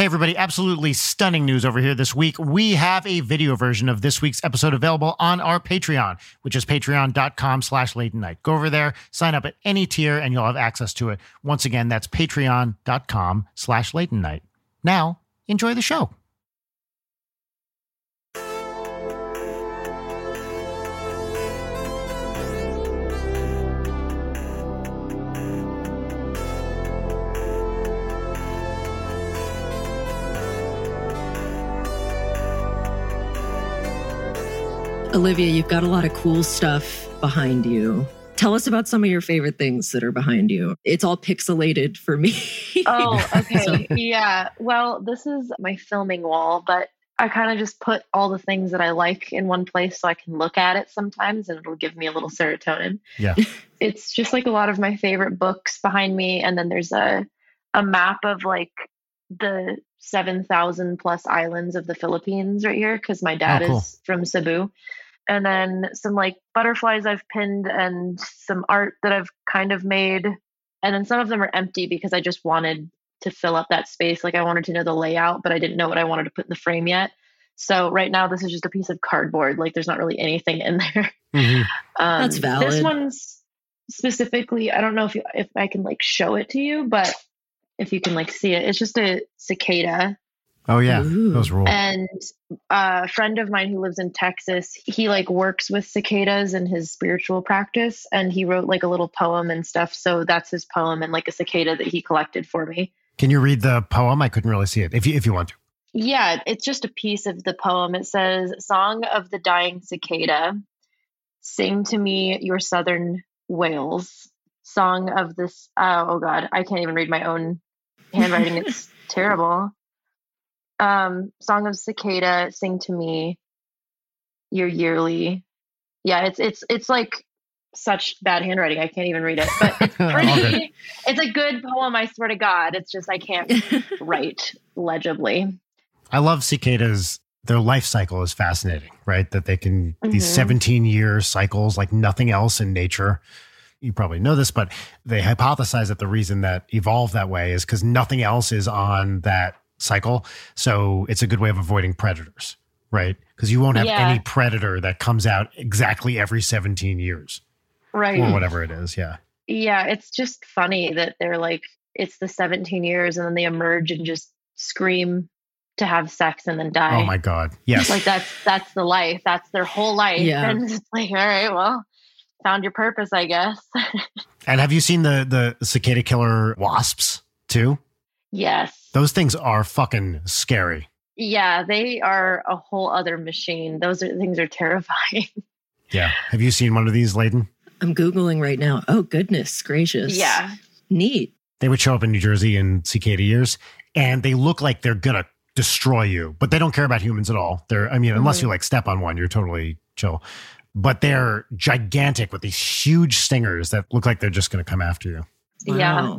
Hey, everybody, absolutely stunning news over here this week. We have a video version of this week's episode available on our Patreon, which is patreon.com slash Leighton Night. Go over there, sign up at any tier, and you'll have access to it. Once again, that's patreon.com slash Leighton Night. Now, enjoy the show. Olivia, you've got a lot of cool stuff behind you. Tell us about some of your favorite things that are behind you. It's all pixelated for me. Oh, okay. So- Yeah. Well, this is my filming wall, but I kind of just put all the things that I like in one place so I can look at it sometimes and it'll give me a little serotonin. Yeah. It's just like a lot of my favorite books behind me. And then there's a, a map of like the 7,000 plus islands of the Philippines right here because my dad Oh, cool. is from Cebu. And then some like butterflies I've pinned and some art that I've kind of made. And then some of them are empty because I just wanted to fill up that space. Like I wanted to know the layout, but I didn't know what I wanted to put in the frame yet. So right now, this is just a piece of cardboard. Like there's not really anything in there. Mhm. Um, That's valid. This one's specifically, I don't know if you, if I can like show it to you, but if you can like see it, it's just a cicada. Oh, yeah. Ooh. Those rule. And uh, a friend of mine who lives in Texas, he like works with cicadas in his spiritual practice, and he wrote like a little poem and stuff. So that's his poem and like a cicada that he collected for me. Can you read the poem? I couldn't really see it if you, if you want to. Yeah, it's just a piece of the poem. It says, Song of the Dying Cicada, sing to me your southern wails. Song of this, oh, oh God, I can't even read my own handwriting. It's terrible. Um, Song of Cicada, sing to me your yearly. Yeah, it's it's it's like such bad handwriting. I can't even read it, but it's pretty. it's a good poem. I swear to God. It's just I can't write legibly. I love cicadas. Their life cycle is fascinating, right? That they can, these Mhm. 17 year cycles like nothing else in nature. You probably know this, but they hypothesize that the reason that evolved that way is because nothing else is on that cycle. So it's a good way of avoiding predators, right? Because you won't have Yeah. any predator that comes out exactly every 17 years Right. or whatever it is. Yeah. Yeah, it's just funny that they're like it's the 17 years and then they emerge and just scream to have sex and then die. Oh my God. Yes. Like that's that's the life. That's their whole life. Yeah. And it's like, all right, well, found your purpose, I guess. and have you seen the, the cicada killer wasps too? Yes. Those things are fucking scary. Yeah, they are a whole other machine. Those are things are terrifying. Yeah. Have you seen one of these, Leighton? I'm Googling right now. Oh, goodness gracious. yeah. Neat. They would show up in New Jersey in cicada years and they look like they're going to destroy you, but they don't care about humans at all. They're, I mean, unless Mhm. you like step on one, you're totally chill. But they're gigantic with these huge stingers that look like they're just going to come after you. Yeah.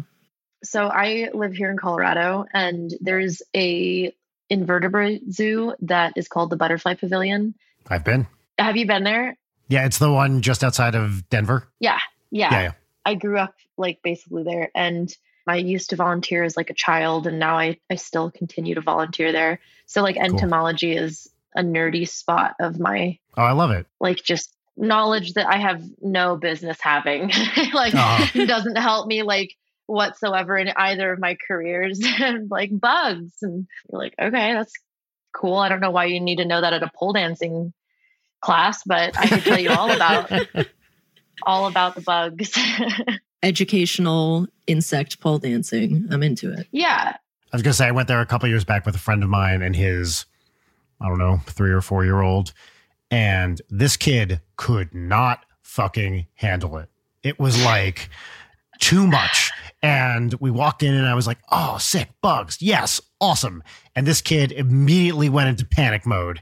So I live here in Colorado and there's a invertebrate zoo that is called the Butterfly Pavilion. I've been. Have you been there? Yeah. It's the one just outside of Denver. Yeah. Yeah. yeah. I grew up like basically there and I used to volunteer as like a child and now I, I still continue to volunteer there. So like entomology is a nerdy spot of my Oh, I love it. like just knowledge that I have no business having. like uh-huh. it doesn't help me like whatsoever in either of my careers and like bugs and you're like, okay, that's cool. I don't know why you need to know that at a pole dancing class, but I can tell you all about all about the bugs. Educational insect pole dancing. I'm into it. yeah. I was going to say, I went there a couple years back with a friend of mine and his, I don't know, three or four year old. And this kid could not fucking handle it. It was like too much. And we walked in and I was like, oh, sick bugs. Yes, awesome. And this kid immediately went into panic mode.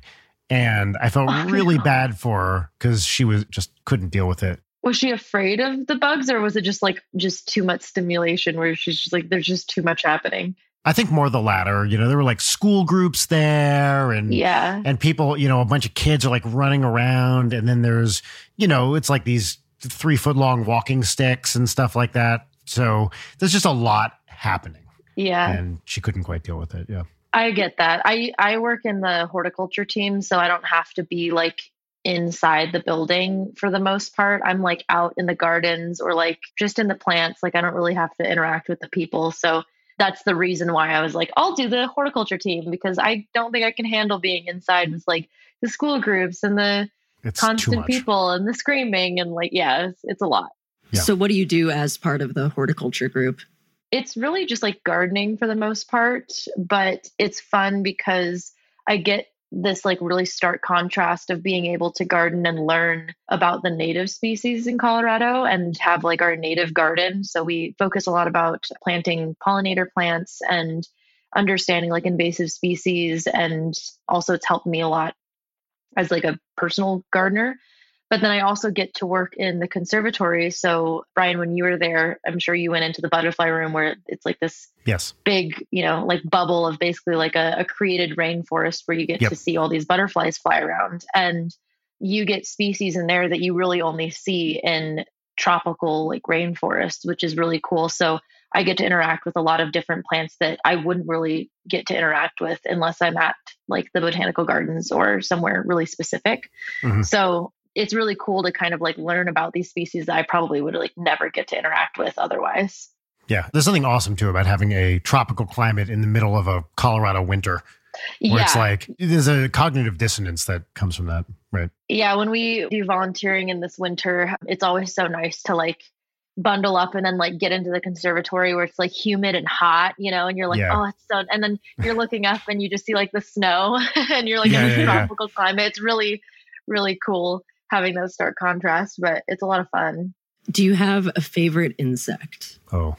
And I felt Oh, really no. bad for her because she was just couldn't deal with it. Was she afraid of the bugs or was it just like just too much stimulation where she's just like there's just too much happening? I think more the latter. You know, there were like school groups there and Yeah. and people, you know, a bunch of kids are like running around, and then there's, you know, it's like these three foot long walking sticks and stuff like that. So there's just a lot happening, Yeah. and she couldn't quite deal with it. Yeah, I get that. I I work in the horticulture team, so I don't have to be like inside the building for the most part. I'm like out in the gardens or like just in the plants. Like I don't really have to interact with the people. So that's the reason why I was like, I'll do the horticulture team because I don't think I can handle being inside with like the school groups and the It's constant people and the screaming and like yeah, it's, it's a lot. Yeah. So, what do you do as part of the horticulture group? it's really just like gardening for the most part, but it's fun because I get this like really stark contrast of being able to garden and learn about the native species in Colorado and have like our native garden. So we focus a lot about planting pollinator plants and understanding like invasive species and also it's helped me a lot as like a personal gardener but then I also get to work in the conservatory. So, Brian, when you were there, I'm sure you went into the butterfly room where it's like this Yes. big, you know, like bubble of basically like a, a created rainforest where you get Yep. to see all these butterflies fly around. And you get species in there that you really only see in tropical like rainforests, which is really cool. So, I get to interact with a lot of different plants that I wouldn't really get to interact with unless I'm at like the botanical gardens or somewhere really specific. Mhm. So it's really cool to kind of like learn about these species that I probably would like never get to interact with otherwise. Yeah. There's something awesome too about having a tropical climate in the middle of a Colorado winter where yeah. it's like there's a cognitive dissonance that comes from that. Right. yeah. When we do volunteering in this winter, it's always so nice to like bundle up and then like get into the conservatory where it's like humid and hot, you know, and you're like, Yeah. oh, it's so, and then you're looking up and you just see like the snow and you're like Yeah, in this tropical climate. It's really, really cool having those stark contrasts, but it's a lot of fun. Do you have a favorite insect? Oh.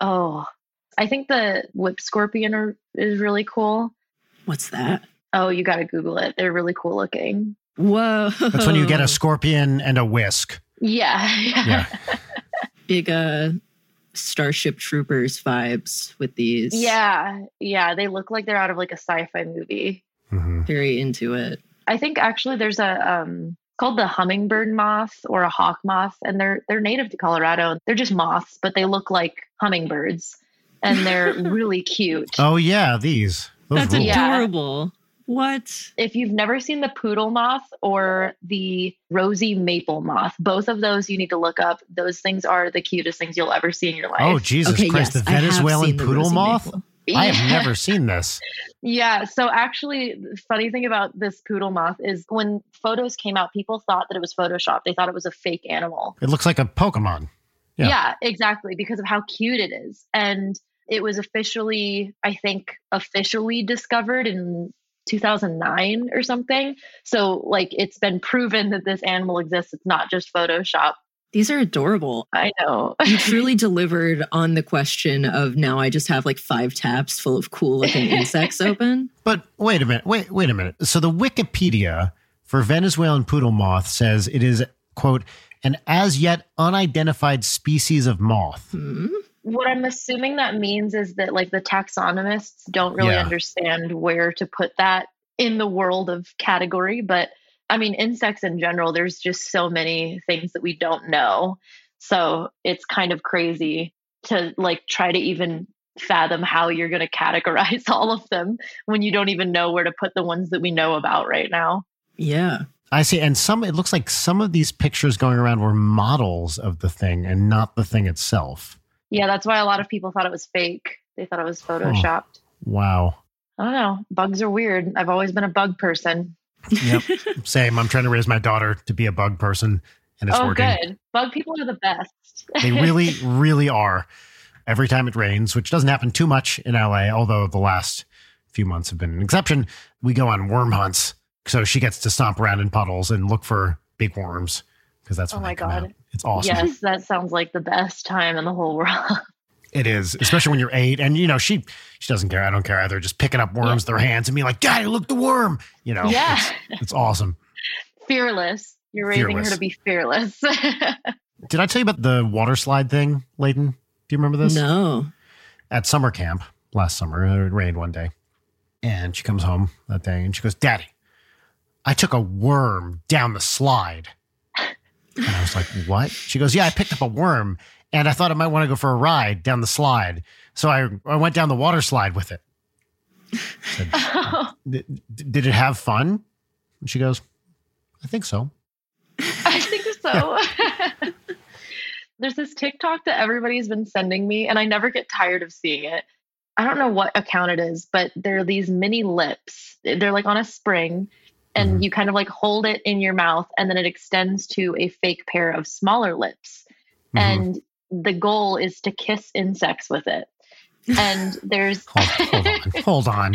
Oh, I think the whip scorpion are, is really cool. What's that? Oh, you got to Google it. They're really cool looking. Whoa. That's when you get a scorpion and a whisk. Yeah. Yeah. big uh Starship Troopers vibes with these. Yeah. Yeah. They look like they're out of like a sci fi movie. hmm Very into it. I think actually there's a, um, called the hummingbird moth or a hawk moth and they're they're native to Colorado. They're just moths, but they look like hummingbirds and they're really cute. Oh yeah, these. Those That's rule. Yeah. adorable. What? If you've never seen the poodle moth or the rosy maple moth, both of those you need to look up. Those things are the cutest things you'll ever see in your life. Oh Jesus okay, Christ! yes, the Venezuelan seen the poodle moth. maple. I have never seen this. Yeah. So actually, the funny thing about this poodle moth is when photos came out, people thought that it was Photoshop. They thought it was a fake animal. It looks like a Pokemon. Yeah. Yeah. exactly. Because of how cute it is. And it was officially, I think, officially discovered in 2009 or something. So, like, it's been proven that this animal exists. It's not just Photoshop. These are adorable. I know. You truly delivered on the question of now I just have like five tabs full of cool looking insects open. But wait a minute. Wait, wait a minute. So the Wikipedia for Venezuelan poodle moth says it is quote an as yet unidentified species of moth. Hmm. what I'm assuming that means is that like the taxonomists don't really Yeah. understand where to put that in the world of category. But I mean, insects in general, there's just so many things that we don't know. So it's kind of crazy to like try to even fathom how you're going to categorize all of them when you don't even know where to put the ones that we know about right now. Yeah. I see. And some it looks like some of these pictures going around were models of the thing and not the thing itself. Yeah, that's why a lot of people thought it was fake. They thought it was photoshopped. Wow. I don't know. Bugs are weird. I've always been a bug person. Yep. Same. I'm trying to raise my daughter to be a bug person and it's oh, working. good. Bug people are the best. They really, really are. Every time it rains, which doesn't happen too much in LA, although the last few months have been an exception, we go on worm hunts. So she gets to stomp around in puddles and look for big worms because that's Oh my God. out. It's awesome. Yes, that sounds like the best time in the whole world. It is, especially when you're eight, and you know she she doesn't care. I don't care either. Just picking up worms with their hands and being like, "Daddy, look the worm!" You know, Yeah. it's, it's awesome. fearless. You're raising Fearless. her to be fearless. Did I tell you about the water slide thing, Leighton? Do you remember this? No. at summer camp last summer. It rained one day. And she comes home that day and she goes, Daddy, I took a worm down the slide. And I was like, What? She goes, Yeah, I picked up a worm and I thought I might want to go for a ride down the slide. So I, I went down the water slide with it. Said, did, did it have fun? And she goes, I think so. I think so. There's this TikTok that everybody's been sending me, and I never get tired of seeing it. I don't know what account it is, but there are these mini lips. They're like on a spring, and Mhm. you kind of like hold it in your mouth, and then it extends to a fake pair of smaller lips. Mhm. And the goal is to kiss insects with it. And there's hold, hold on. Hold on.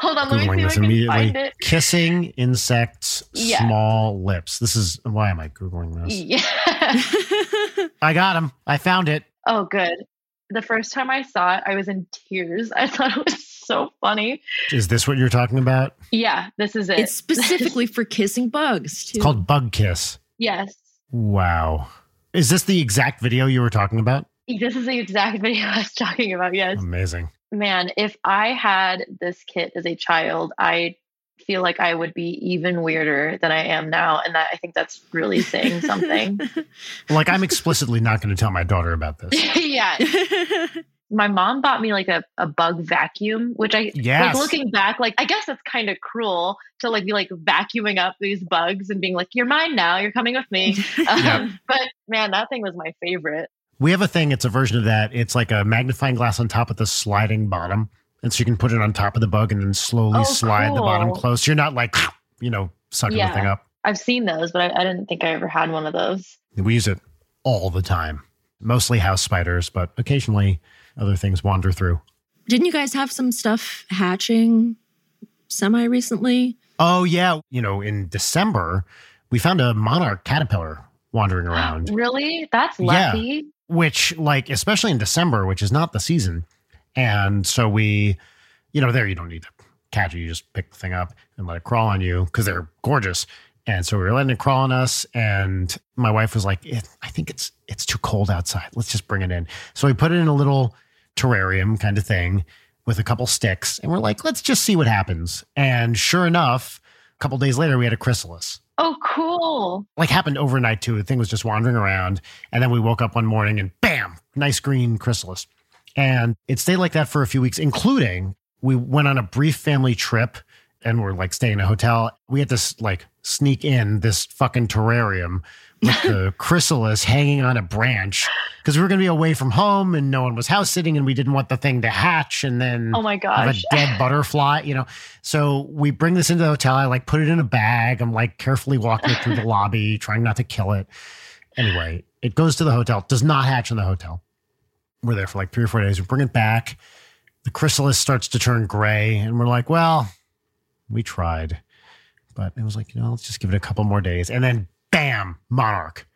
hold on, let me Googling see this immediately. find it. Kissing insects, Yeah. small lips. This is why am I Googling this? Yeah. I got him. I found it. Oh, good. The first time I saw it, I was in tears. I thought it was so funny. Is this what you're talking about? Yeah, this is it. it's specifically for kissing bugs, too. It's called Bug Kiss. yes. Wow. Is this the exact video you were talking about? This is the exact video I was talking about. Yes. Amazing. Man, if I had this kit as a child, I feel like I would be even weirder than I am now. And that I think that's really saying something. Like, I'm explicitly not going to tell my daughter about this. yeah. My mom bought me like a, a bug vacuum, which I Yes. like looking back, like I guess that's kind of cruel to like be like vacuuming up these bugs and being like, You're mine now, you're coming with me. Yeah. Um, but man, that thing was my favorite. We have a thing, it's a version of that. It's like a magnifying glass on top of the sliding bottom. And so you can put it on top of the bug and then slowly Oh, slide the bottom close. You're not like, you know, sucking Yeah. the thing up. I've seen those, but I, I didn't think I ever had one of those. We use it all the time, mostly house spiders, but occasionally other things wander through. Didn't you guys have some stuff hatching semi recently? Oh, yeah. You know, in December, we found a monarch caterpillar wandering around, Really? That's Yeah. lucky. which, like, especially in December, which is not the season. And so we, you know, there you don't need to catch it. You just pick the thing up and let it crawl on you because they're gorgeous. And so we were letting it crawl on us, and my wife was like, "I think it's it's too cold outside. Let's just bring it in." So we put it in a little terrarium kind of thing with a couple sticks, and we're like, "Let's just see what happens." And sure enough, a couple days later, we had a chrysalis. Oh, cool. Like happened overnight too. The thing was just wandering around, and then we woke up one morning and bam, nice green chrysalis. And it stayed like that for a few weeks, including we went on a brief family trip and we're like staying in a hotel. We had to like sneak in this fucking terrarium with the chrysalis hanging on a branch because we were going to be away from home and no one was house sitting and we didn't want the thing to hatch and then Oh my have a dead butterfly, you know. So we bring this into the hotel. I like put it in a bag. I'm like carefully walking it through the lobby, trying not to kill it. Anyway, it goes to the hotel, does not hatch in the hotel. We're there for like three or four days. We bring it back. The chrysalis starts to turn gray, and we're like, well, we tried. But it was like, you know, let's just give it a couple more days. And then bam, monarch.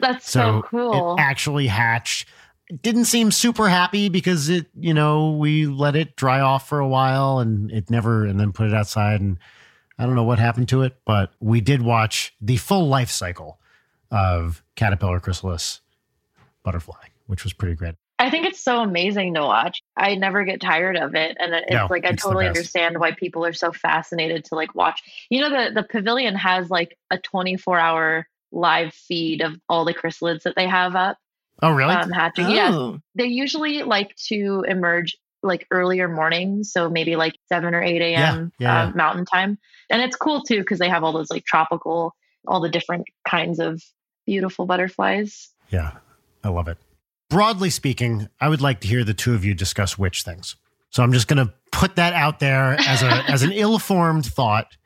That's so, So cool. it actually hatched. It didn't seem super happy because it, you know, we let it dry off for a while and it never, and then put it outside. And I don't know what happened to it, but we did watch the full life cycle of caterpillar chrysalis butterfly, which was pretty great. I think it's so amazing to watch. I never get tired of it, and it's No, like I it's totally understand why people are so fascinated to like watch. You know, the the pavilion has like a 24 hour live feed of all the chrysalids that they have up Oh, really? um, hatching. Yeah, Oh, they usually like to emerge like earlier mornings, so maybe like seven or eight a.m. Yeah, yeah, um, Mountain Time, and it's cool too because they have all those like tropical, all the different kinds of beautiful butterflies. yeah, I love it. Broadly speaking, I would like to hear the two of you discuss witch things. So I'm just going to put that out there as a as an ill-formed thought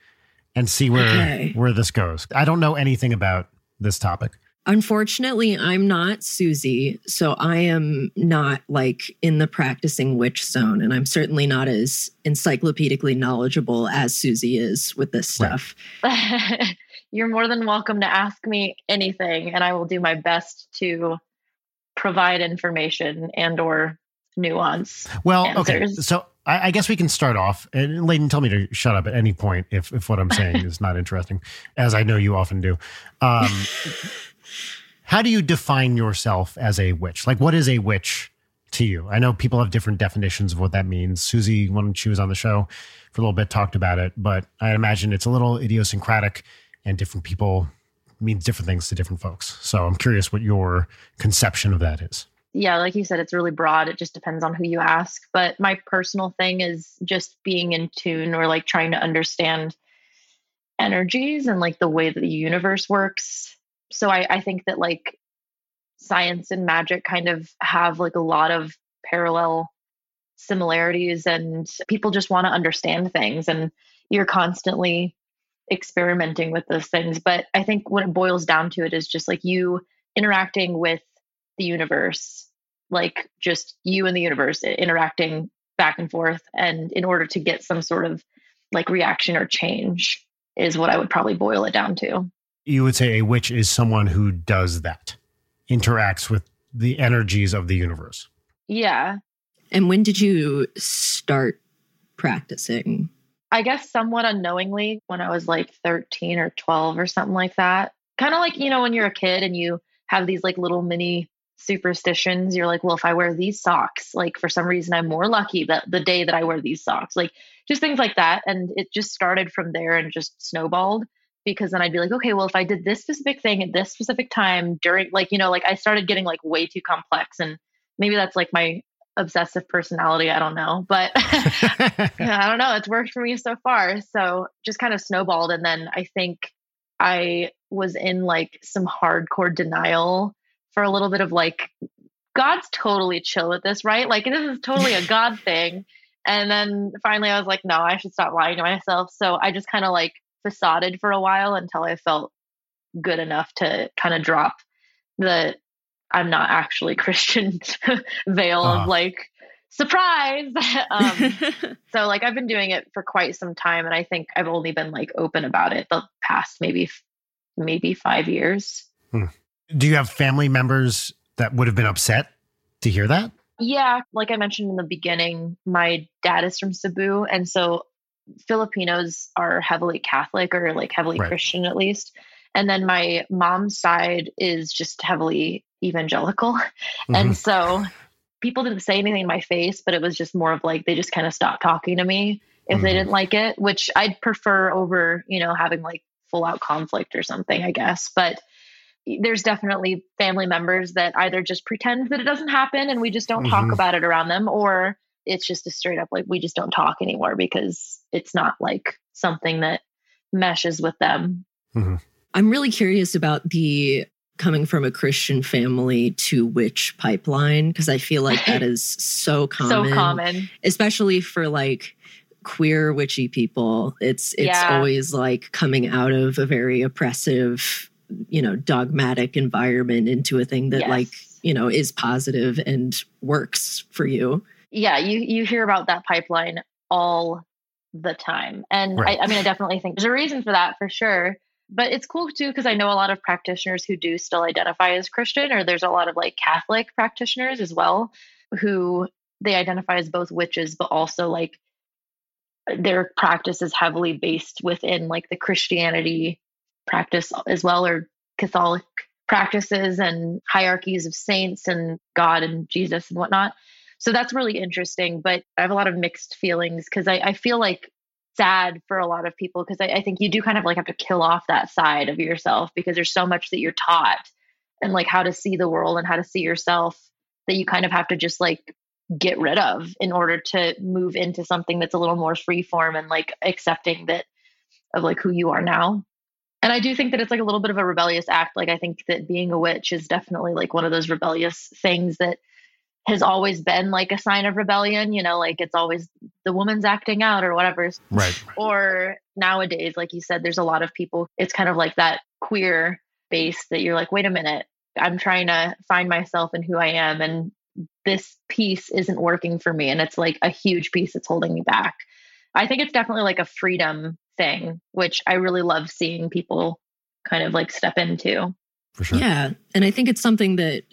and see where Okay. where this goes. I don't know anything about this topic. unfortunately, I'm not Susie, so I am not like in the practicing witch zone, and I'm certainly not as encyclopedically knowledgeable as Susie is with this Right. stuff. You're more than welcome to ask me anything, and I will do my best to provide information and or nuance. Well, okay. So I, I guess we can start off. And Leighton, tell me to shut up at any point if if what I'm saying is not interesting, as I know you often do. Um, how do you define yourself as a witch? Like, what is a witch to you? I know people have different definitions of what that means. Susie, when she was on the show for a little bit, talked about it, but I imagine it's a little idiosyncratic, and different people means different things to different folks. So I'm curious what your conception of that is. yeah, like you said, it's really broad. It just depends on who you ask. But my personal thing is just being in tune or like trying to understand energies and like the way that the universe works. So I, I think that like science and magic kind of have like a lot of parallel similarities and people just want to understand things and you're constantly experimenting with those things. But I think what it boils down to it is just like you interacting with the universe, like just you and the universe interacting back and forth. And in order to get some sort of like reaction or change, is what I would probably boil it down to. You would say a witch is someone who does that, interacts with the energies of the universe. Yeah. And when did you start practicing? I guess somewhat unknowingly when I was like 13 or 12 or something like that. Kind of like, you know, when you're a kid and you have these like little mini superstitions, you're like, well, if I wear these socks, like for some reason I'm more lucky that the day that I wear these socks, like just things like that. And it just started from there and just snowballed because then I'd be like, okay, well, if I did this specific thing at this specific time during, like, you know, like I started getting like way too complex. And maybe that's like my obsessive personality. I don't know, but I don't know. It's worked for me so far. So just kind of snowballed. And then I think I was in like some hardcore denial for a little bit of like, God's totally chill with this, right? Like, this is totally a God thing. And then finally, I was like, no, I should stop lying to myself. So I just kind of like facaded for a while until I felt good enough to kind of drop the I'm not actually Christian veil uh. of like surprise. um, so like I've been doing it for quite some time, and I think I've only been like open about it the past maybe maybe five years. Hmm. Do you have family members that would have been upset to hear that? Yeah, like I mentioned in the beginning, my dad is from Cebu, and so Filipinos are heavily Catholic or like heavily right. Christian at least. And then my mom's side is just heavily evangelical. Mm-hmm. And so people didn't say anything in my face, but it was just more of like they just kind of stopped talking to me if mm-hmm. they didn't like it, which I'd prefer over, you know, having like full out conflict or something, I guess. But there's definitely family members that either just pretend that it doesn't happen and we just don't mm-hmm. talk about it around them, or it's just a straight up like we just don't talk anymore because it's not like something that meshes with them. Mm-hmm. I'm really curious about the coming from a Christian family to witch pipeline because I feel like that is so common. so common. Especially for like queer witchy people. It's it's yeah. always like coming out of a very oppressive, you know, dogmatic environment into a thing that yes. like, you know, is positive and works for you. Yeah, you you hear about that pipeline all the time. And right. I, I mean I definitely think there's a reason for that for sure but it's cool too because I know a lot of practitioners who do still identify as Christian, or there's a lot of like Catholic practitioners as well who they identify as both witches, but also like their practice is heavily based within like the Christianity practice as well, or Catholic practices and hierarchies of saints and God and Jesus and whatnot. So that's really interesting. But I have a lot of mixed feelings because I, I feel like sad for a lot of people because I, I, think you do kind of like have to kill off that side of yourself because there's so much that you're taught and like how to see the world and how to see yourself that you kind of have to just like get rid of in order to move into something that's a little more free form and like accepting that of like who you are now. And I do think that it's like a little bit of a rebellious act. Like I think that being a witch is definitely like one of those rebellious things that has always been like a sign of rebellion, you know, like it's always the woman's acting out or whatever. Right. Or nowadays, like you said, there's a lot of people, it's kind of like that queer base that you're like, wait a minute, I'm trying to find myself and who I am. And this piece isn't working for me. And it's like a huge piece that's holding me back. I think it's definitely like a freedom thing, which I really love seeing people kind of like step into. For sure. Yeah. And I think it's something that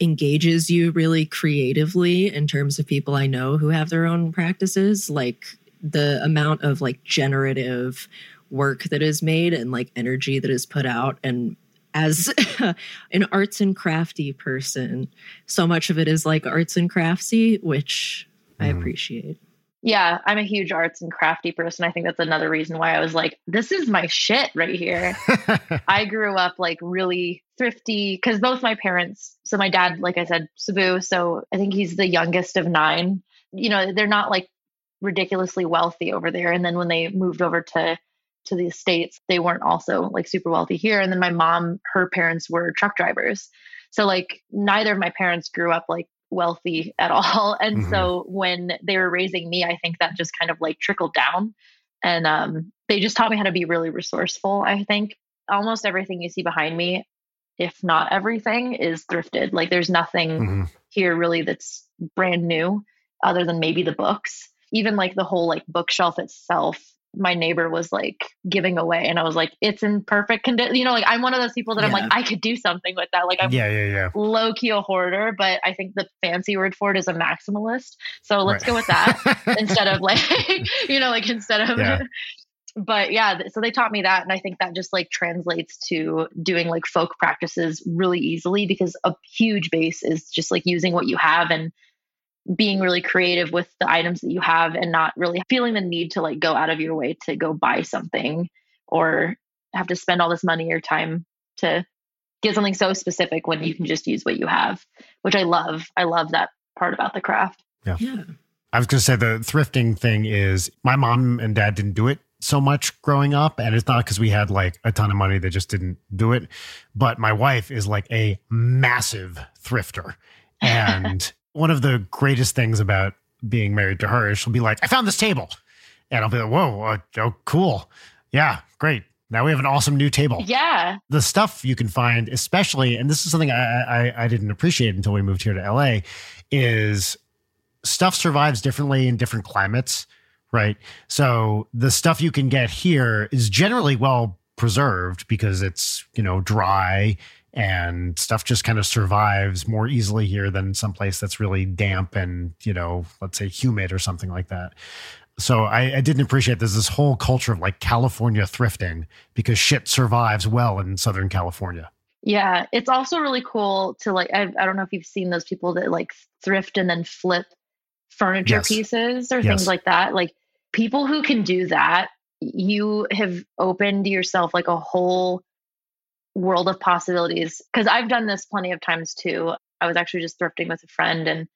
engages you really creatively in terms of people I know who have their own practices. Like the amount of like generative work that is made and like energy that is put out and as an arts and crafty person so much of it is like arts and craftsy which mm. i mm-hmm. appreciate Yeah, I'm a huge arts and crafty person. I think that's another reason why I was like, this is my shit right here. I grew up like really thrifty because both my parents, so my dad, like I said, Cebu, so I think he's the youngest of nine. You know, they're not like ridiculously wealthy over there. And then when they moved over to to the states, they weren't also like super wealthy here. And then my mom, her parents were truck drivers. So like neither of my parents grew up like wealthy at all. And mm-hmm. so when they were raising me, I think that just kind of like trickled down. And um, they just taught me how to be really resourceful. I think almost everything you see behind me, if not everything, is thrifted. Like there's nothing mm-hmm. here really that's brand new other than maybe the books. Even like the whole like bookshelf itself my neighbor was like giving away and I was like, it's in perfect condition. You know, like I'm one of those people that yeah. I'm like, I could do something with that. Like I'm yeah, yeah, yeah. low key a hoarder, but I think the fancy word for it is a maximalist. So let's right. go with that instead of like, you know, like instead of yeah. but yeah, so they taught me that. And I think that just like translates to doing like folk practices really easily because a huge base is just like using what you have and being really creative with the items that you have and not really feeling the need to like go out of your way to go buy something or have to spend all this money or time to get something so specific when you can mm-hmm. just use what you have, which I love. I love that part about the craft. Yeah. yeah. I was going to say the thrifting thing is my mom and dad didn't do it so much growing up and it's not because we had like a ton of money they just didn't do it but my wife is like a massive thrifter and one of the greatest things about being married to her is she'll be like, I found this table. And I'll be like, whoa, uh, oh, cool. Yeah, great. Now we have an awesome new table. Yeah. The stuff you can find, especially, and this is something I, I, I didn't appreciate until we moved here to LA, is stuff survives differently in different climates, right? So the stuff you can get here is generally well preserved because it's, you know, dry and stuff just kind of survives more easily here than someplace that's really damp and you know let's say humid or something like that so I, I, didn't appreciate there's this whole culture of like california thrifting because shit survives well in southern california yeah it's also really cool to like I've, i do not know if you've seen those people that like thrift and then flip furniture yes. pieces or yes. things like that like people who can do that you have opened yourself like a whole world of possibilities because I've done this plenty of times too. I was actually just thrifting with a friend and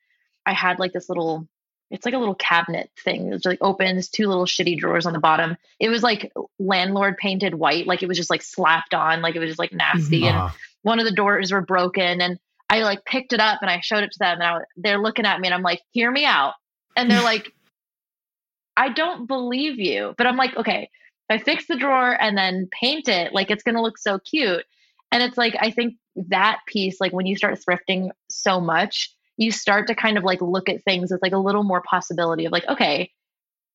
I had like this little it's like a little cabinet thing. It like opens two little shitty drawers on the bottom. It was like landlord painted white, like it was just like slapped on, like it was just like nasty. And one of the doors were broken, and I like picked it up and I showed it to them, and I, they're looking at me, and I'm like, "Hear me out," and they're like, "I don't believe you," but I'm like, "Okay, I fix the drawer and then paint it, like it's going to look so cute. And it's like, I think that piece, like when you start thrifting so much, you start to kind of like look at things with like a little more possibility of like, okay,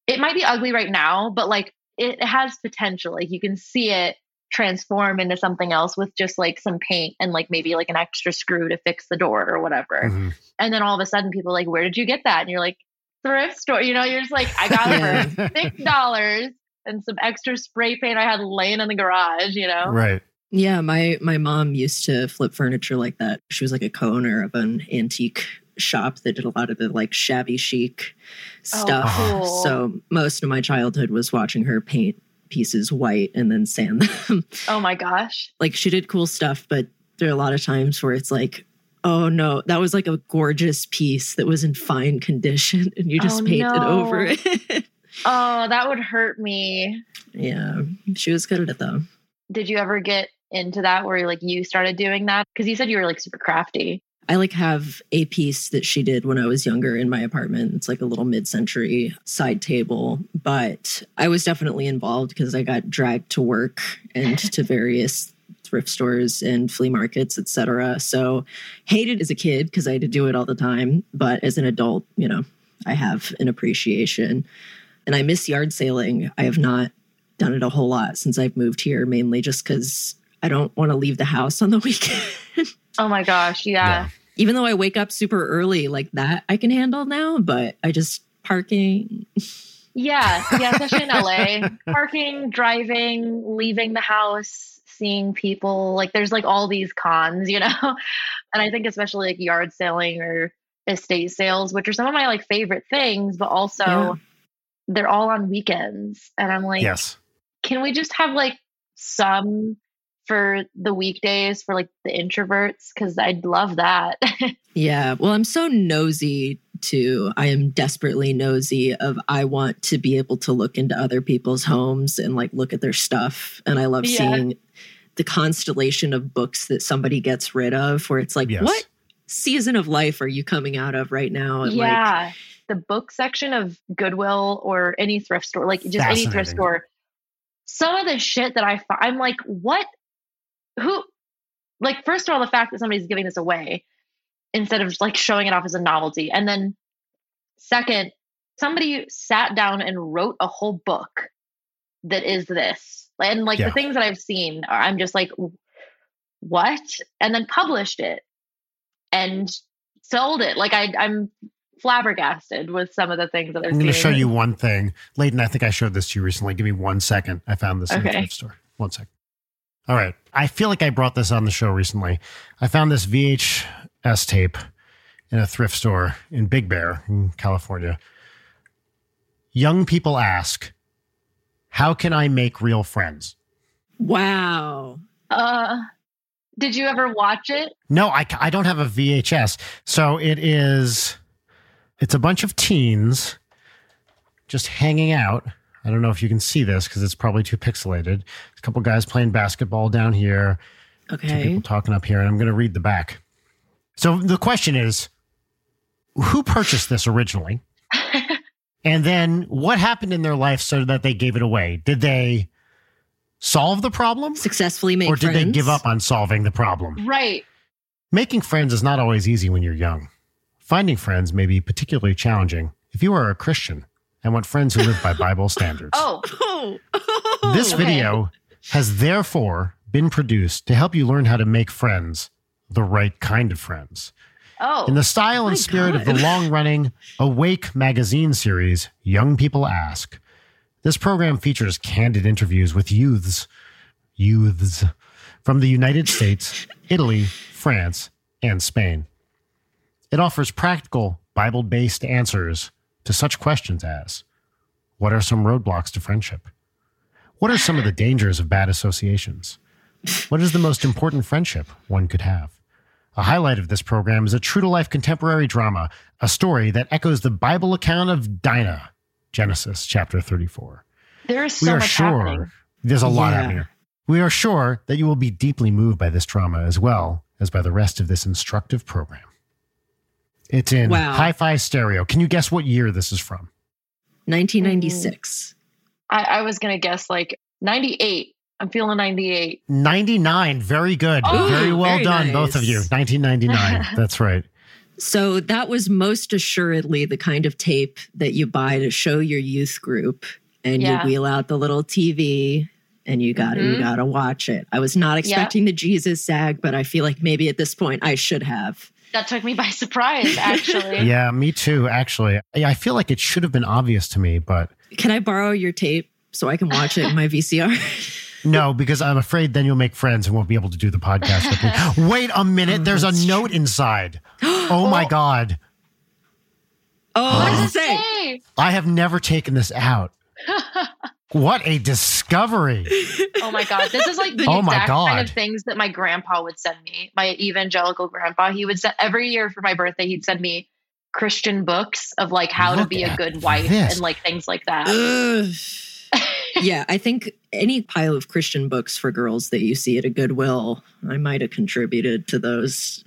it might be ugly right now, but like it has potential. Like you can see it transform into something else with just like some paint and like maybe like an extra screw to fix the door or whatever. Mm-hmm. And then all of a sudden people like, where did you get that? And you're like, thrift store. You know, you're just like, I got it for six dollars and some extra spray paint I had laying in the garage, you know? Right. Yeah, my my mom used to flip furniture like that. She was like a co-owner of an antique shop that did a lot of the like shabby chic oh, stuff. Oh, cool. So most of my childhood was watching her paint pieces white and then sand them. Oh my gosh. Like she did cool stuff, but there are a lot of times where it's like, oh no, that was like a gorgeous piece that was in fine condition and you oh, just oh, painted no. over it. Oh, that would hurt me. Yeah, she was good at it though. Did you ever get into that where like you started doing that? Because you said you were like super crafty. I like have a piece that she did when I was younger in my apartment. It's like a little mid-century side table, but I was definitely involved because I got dragged to work and to various thrift stores and flea markets, etc. So hated as a kid because I had to do it all the time, but as an adult, you know, I have an appreciation and I miss yard sailing. I have not done it a whole lot since I've moved here, mainly just because I don't want to leave the house on the weekend. oh my gosh, yeah. yeah. Even though I wake up super early, like that I can handle now, but I just parking. Yeah, yeah, especially in LA. Parking, driving, leaving the house, seeing people. Like there's like all these cons, you know? And I think especially like yard sailing or estate sales, which are some of my like favorite things, but also yeah they're all on weekends. And I'm like, yes. can we just have like some for the weekdays for like the introverts? Because I'd love that. Yeah. Well, I'm so nosy too. I am desperately nosy of I want to be able to look into other people's homes and like look at their stuff. And I love Yeah. seeing the constellation of books that somebody gets rid of where it's like, Yes. what season of life are you coming out of right now? And like yeah. The book section of Goodwill or any thrift store, like just any thrift store, some of the shit that I find, I'm like, what? Who? Like, first of all, the fact that somebody's giving this away instead of like showing it off as a novelty. And then, second, somebody sat down and wrote a whole book that is this. And like Yeah. the things that I've seen, are- I'm just like, what? And then published it and sold it. Like I, I'm flabbergasted with some of the things that I've I'm going to show you one thing. Leighton, I think I showed this to you recently. Give me one second. I found this in the thrift store. One second. All right. I feel like I brought this on the show recently. I found this VHS tape in a thrift store in Big Bear in California. Young people ask, How can I make real friends? wow. Uh, did you ever watch it? No, I, I don't have a VHS. So it is, it's a bunch of teens just hanging out. I don't know if you can see this because it's probably too pixelated. A couple guys playing basketball down here, two Okay. people talking up here, and I'm going to read the back. So the question is who purchased this originally? and then what happened in their life so that they gave it away? Did they solve the problem? Successfully make Or did they give up on solving the problem? right. Making friends is not always easy when you're young. Finding friends may be particularly challenging if you are a Christian and want friends who live by Bible standards. Oh, Oh, oh. this okay. video has therefore been produced to help you learn how to make friends, the right kind of friends. oh. In the style and spirit of the long running Awake magazine series, Young People Ask, this program features candid interviews with youths, youths from the United States, Italy, France, and Spain. It offers practical, Bible based answers to such questions as What are some roadblocks to friendship? What are some of the dangers of bad associations? What is the most important friendship one could have? A highlight of this program is a true to life contemporary drama, a story that echoes the Bible account of Dinah, Genesis chapter 34. there is so we are much sure happening. there's a lot Yeah. happening here. We are sure that you will be deeply moved by this drama as well as by the rest of this instructive program. It's in Wow. hi fi stereo. Can you guess what year this is from? 1996. I, I was going to guess like 98. I'm feeling 98. 99. Very good. Oh, very well very done, both of you. 1999. That's right. So that was most assuredly the kind of tape that you buy to show your youth group and Yeah. you wheel out the little TV and you got to you mm-hmm. got to watch it. I was not expecting the Jesus sag, but I feel like maybe at this point I should have. That took me by surprise, actually. Yeah, me too, actually. I I feel like it should have been obvious to me, but Can I borrow your tape so I can watch it in my VCR? No, because I'm afraid then you'll make friends and won't be able to do the podcast with me. Wait a minute. Oh, There's a that's note inside. Oh my Oh. God. oh, what Oh. does it say? I have never taken this out. What a discovery. oh my god, this is like the Oh my exact kind of things that my grandpa would send me. My evangelical grandpa, he would send every year for my birthday. He'd send me Christian books of like how to be a good wife this. and like things like that. Yeah, I think any pile of Christian books for girls that you see at a Goodwill, I might have contributed to those.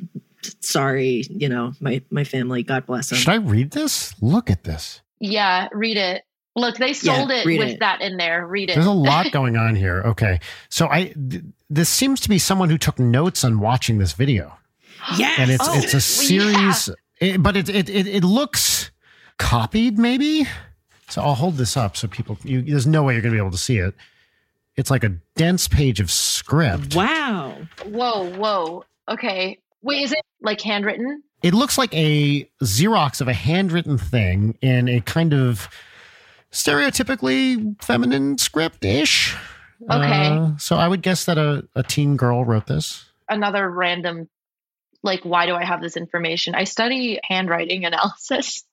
Sorry, you know, my my family, God bless them. Should I read this? Look at this. yeah, read it. Look, they sold it with it. that in there. Read it. There's a lot going on here. Okay. So I th- this seems to be someone who took notes on watching this video. Yes. And it's Oh, it's a well, yeah. series it- but it, it it it looks copied maybe. So I'll hold this up so people you, there's no way you're going to be able to see it. It's like a dense page of script. wow. Whoa, whoa. Okay. Wait, is it like handwritten? It looks like a Xerox of a handwritten thing in a kind of stereotypically feminine script ish. Okay. Uh, so I would guess that a, a teen girl wrote this. Another random, like, why do I have this information? I study handwriting analysis.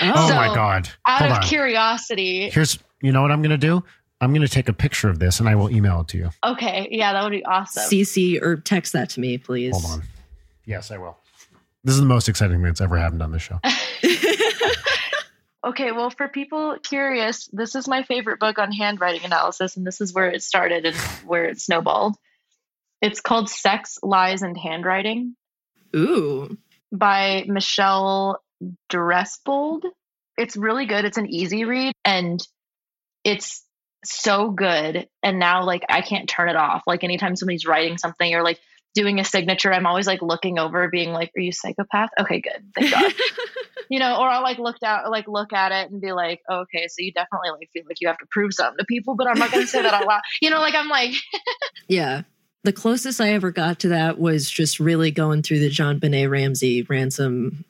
Oh So, my god! Out Hold of on. curiosity, Here's you know what I'm gonna do. I'm gonna take a picture of this and I will email it to you. okay, yeah, that would be awesome. CC or text that to me, please. Hold on. Yes, I will. This is the most exciting thing that's ever happened on this show. Okay, well, for people curious, this is my favorite book on handwriting analysis, and this is where it started and where it snowballed. It's called Sex, Lies, and Handwriting Ooh. by Michelle Dresbold. It's really good. It's an easy read, and it's so good. And now, like, I can't turn it off. Like, anytime somebody's writing something or like doing a signature, I'm always like looking over, being like, "Are you psychopath?" Okay, good. Thank God. you know, or I'll like looked out, like look at it and be like, oh, okay, so you definitely like feel like you have to prove something to people, but I'm not going to say that out loud. You know, like I'm like, Yeah. The closest I ever got to that was just really going through the JonBenét Ramsey ransom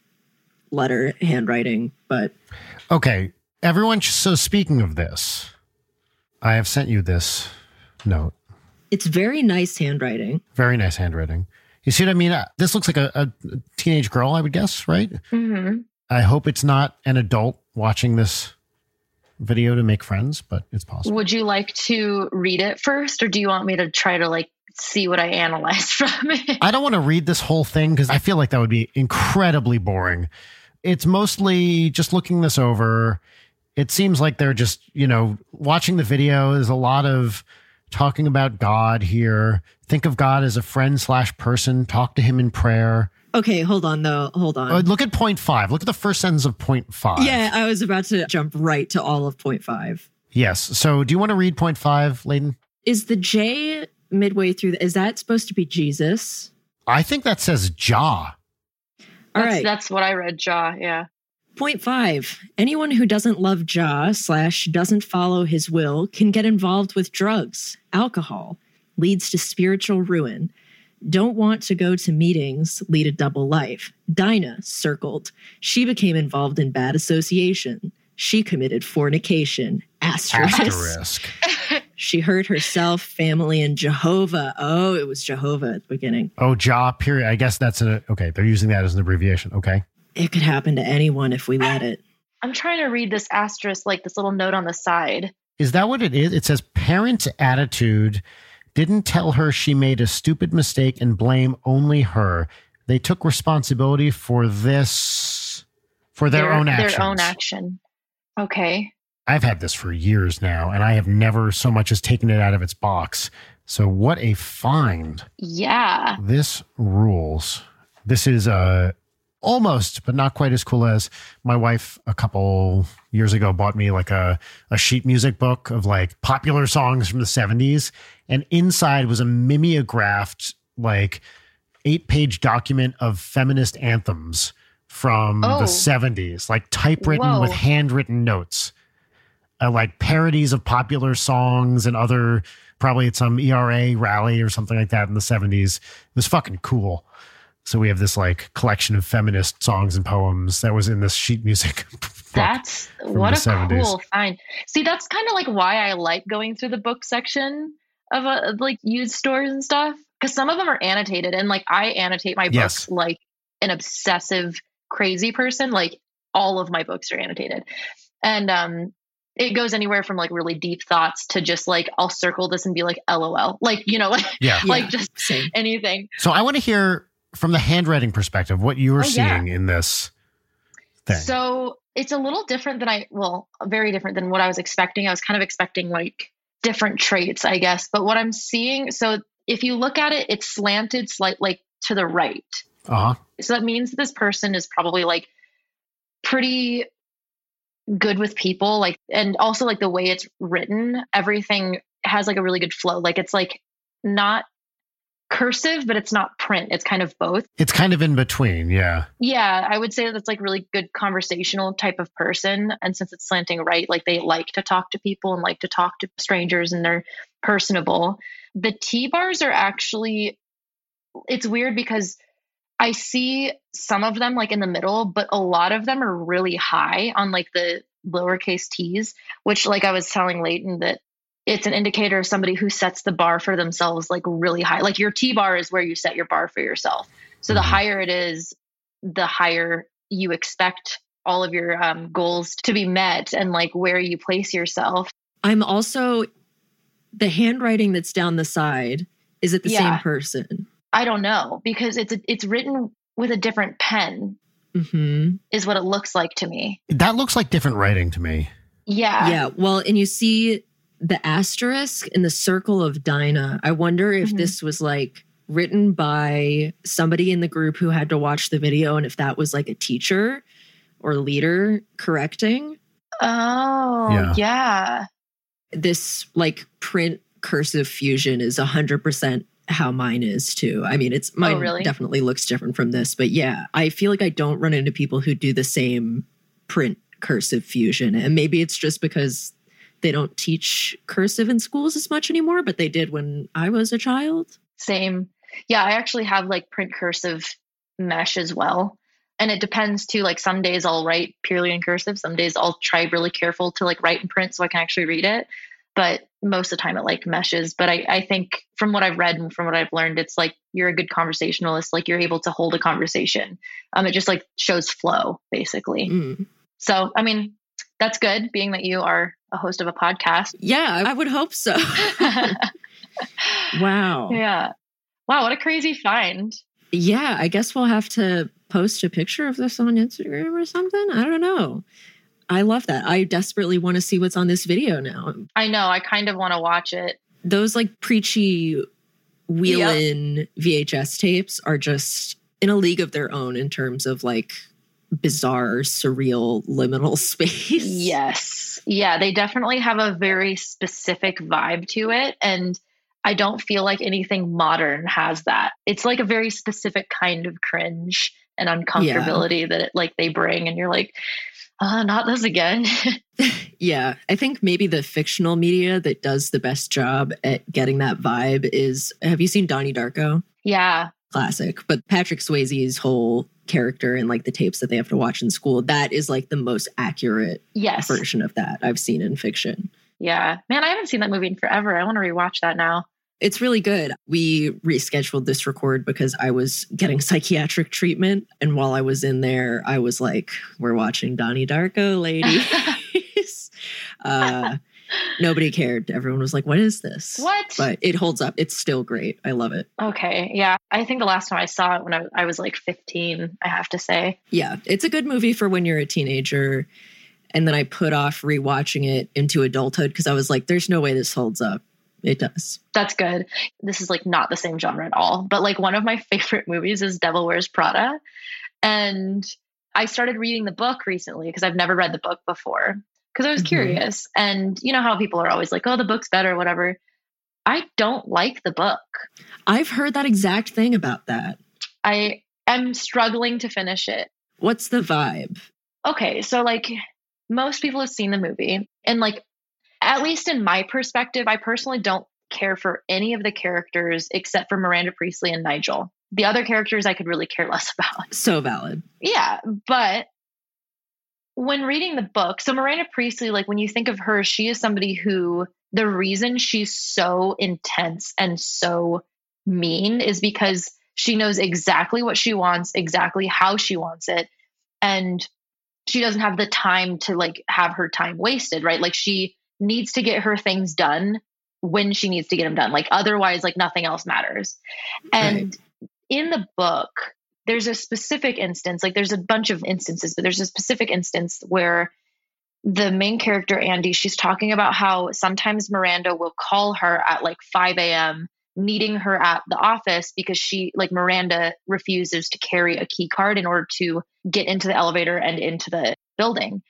letter handwriting. But Okay, everyone. So speaking of this, I have sent you this note. it's very nice handwriting. Very nice handwriting. You see what I mean? Uh, This looks like a, a teenage girl, I would guess, right? mm-hmm. I hope it's not an adult watching this video to make friends, but it's possible. would you like to read it first, or do you want me to try to like see what I analyzed from it? I don't want to read this whole thing because I feel like that would be incredibly boring. It's mostly just looking this over. It seems like they're just, you know, watching the video. There's a lot of talking about God here. Think of God as a friend slash person. Talk to him in prayer. Okay, hold on though. Hold on. Uh, look at point five. Look at the first sentence of point five. yeah, I was about to jump right to all of point five. Yes. So do you want to read point five, Leighton? Is the J midway through? Is that supposed to be Jesus? I think that says Jah. All that's, right. that's what I read, Jah. Yeah. Point five. Anyone who doesn't love Jah slash doesn't follow his will can get involved with drugs, alcohol, leads to spiritual ruin. Don't want to go to meetings, lead a double life. Dinah circled. She became involved in bad association. She committed fornication. Asterisk. Asterisk. She hurt herself, family, and Jehovah. Oh, it was Jehovah at the beginning. Oh, jaw. Period. I guess that's a okay. They're using that as an abbreviation. Okay. It could happen to anyone if we let it. I'm trying to read this asterisk, like this little note on the side. Is that what it is? It says parent attitude didn't tell her she made a stupid mistake and blame only her. They took responsibility for this for their, own actions. Their own action. Okay. I've had this for years now, and I have never so much as taken it out of its box. So what a find! Yeah. This rules. This is uh almost, but not quite as cool as my wife a couple years ago bought me like a, a sheet music book of like popular songs from the 70s. And inside was a mimeographed like eight page document of feminist anthems from Oh. the 70s, like typewritten Whoa. with handwritten notes. Uh, like parodies of popular songs and other probably at some ERA rally or something like that in the 70s. It was fucking cool. So we have this like collection of feminist songs and poems that was in this sheet music. book. That's from what the a 70s. cool find. See, that's kind of like why I like going through the book section of uh, like used stores and stuff because some of them are annotated and like I annotate my Yes. books like an obsessive crazy person. Like all of my books are annotated, and um, it goes anywhere from like really deep thoughts to just like I'll circle this and be like LOL, like you know, like yeah. like Yeah, just Same. anything. So I want to hear from the handwriting perspective what you were Oh, yeah. seeing in this thing. So it's a little different than I, well, very different than what I was expecting. I was kind of expecting like different traits, I guess. But what I'm seeing, so if you look at it, it's slanted slightly like to the right. uh huh. So that means this person is probably like pretty good with people, like, and also like the way it's written, everything has like a really good flow. Like it's like not cursive, but it's not print. It's kind of both. It's kind of in between. Yeah. Yeah, I would say that's like really good conversational type of person. And since it's slanting right, like they like to talk to people and like to talk to strangers and they're personable. The T bars are actually, it's weird because I see some of them like in the middle, but a lot of them are really high on like the lowercase t's, which, like I was telling Leighton, that it's an indicator of somebody who sets the bar for themselves like really high. Like your T bar is where you set your bar for yourself. So the Mhm. higher it is, the higher you expect all of your um, goals to be met and like where you place yourself. I'm also the handwriting that's down the side. Is it the Yeah. same person? I don't know because it's it's written with a different pen hmm is what it looks like to me. That looks like different writing to me. Yeah. Yeah. Well, and you see the asterisk in the circle of Dinah. I wonder if Mhm. this was like written by somebody in the group who had to watch the video and if that was like a teacher or leader correcting Oh, Yeah. yeah. this like print cursive fusion is 100% how mine is too. I mean, it's mine really? definitely looks different from this, but yeah, I feel like I don't run into people who do the same print cursive fusion. And maybe it's just because they don't teach cursive in schools as much anymore, but they did when I was a child. Same. Yeah, I actually have like print cursive mesh as well. And it depends too. Like some days I'll write purely in cursive. Some days I'll try really careful to like write in print so I can actually read it. But most of the time it like meshes. But I, I think from what I've read and from what I've learned, it's like you're a good conversationalist. Like you're able to hold a conversation. Um, it just like shows flow basically. Mm. So I mean, that's good being that you are a host of a podcast. Yeah, I would hope so. wow. yeah. Wow, what a crazy find. Yeah, I guess we'll have to post a picture of this on Instagram or something. I don't know. I love that. I desperately want to see what's on this video now. I know. I kind of want to watch it. Those like preachy wheel in VHS tapes are just in a league of their own in terms of like bizarre, surreal, liminal space. Yes. Yeah, they definitely have a very specific vibe to it. And I don't feel like anything modern has that. It's like a very specific kind of cringe and uncomfortability that it, like they bring. And you're like, uh, not this again. Yeah, I think maybe the fictional media that does the best job at getting that vibe is have you seen Donnie Darko? yeah. classic. But Patrick Swayze's whole character and like the tapes that they have to watch in school, that is like the most accurate Yes. version of that I've seen in fiction. Yeah. Man, I haven't seen that movie in forever. I want to rewatch that now. It's really good. We rescheduled this record because I was getting psychiatric treatment. And while I was in there, I was like, we're watching Donnie Darko, ladies. uh, nobody cared. Everyone was like, what is this? what? But it holds up. It's still great. I love it. okay. Yeah. I think the last time I saw it when I, I was like 15, I have to say. Yeah, it's a good movie for when you're a teenager. And then I put off rewatching it into adulthood because I was like, there's no way this holds up. It does. That's good. This is like not the same genre at all. But like one of my favorite movies is Devil Wears Prada. And I started reading the book recently because I've never read the book before because I was Mhm. curious. And you know how people are always like, oh, the book's better, whatever. I don't like the book. I've heard that exact thing about that. I am struggling to finish it. What's the vibe? okay, so like most people have seen the movie, and like at least in my perspective, I personally don't care for any of the characters except for Miranda Priestley and Nigel. The other characters I could really care less about. So valid. Yeah, but when reading the book, so Miranda Priestley, like when you think of her, she is somebody who the reason she's so intense and so mean is because she knows exactly what she wants, exactly how she wants it. And she doesn't have the time to like have her time wasted, right? Like she needs to get her things done when she needs to get them done. Like otherwise, like nothing else matters. And in the book, there's a specific instance, like there's a bunch of instances, but there's a specific instance where the main character, Andy, she's talking about how sometimes Miranda will call her at like 5 a.m., needing her at the office because she, like, Miranda refuses to carry a key card in order to get into the elevator and into the building.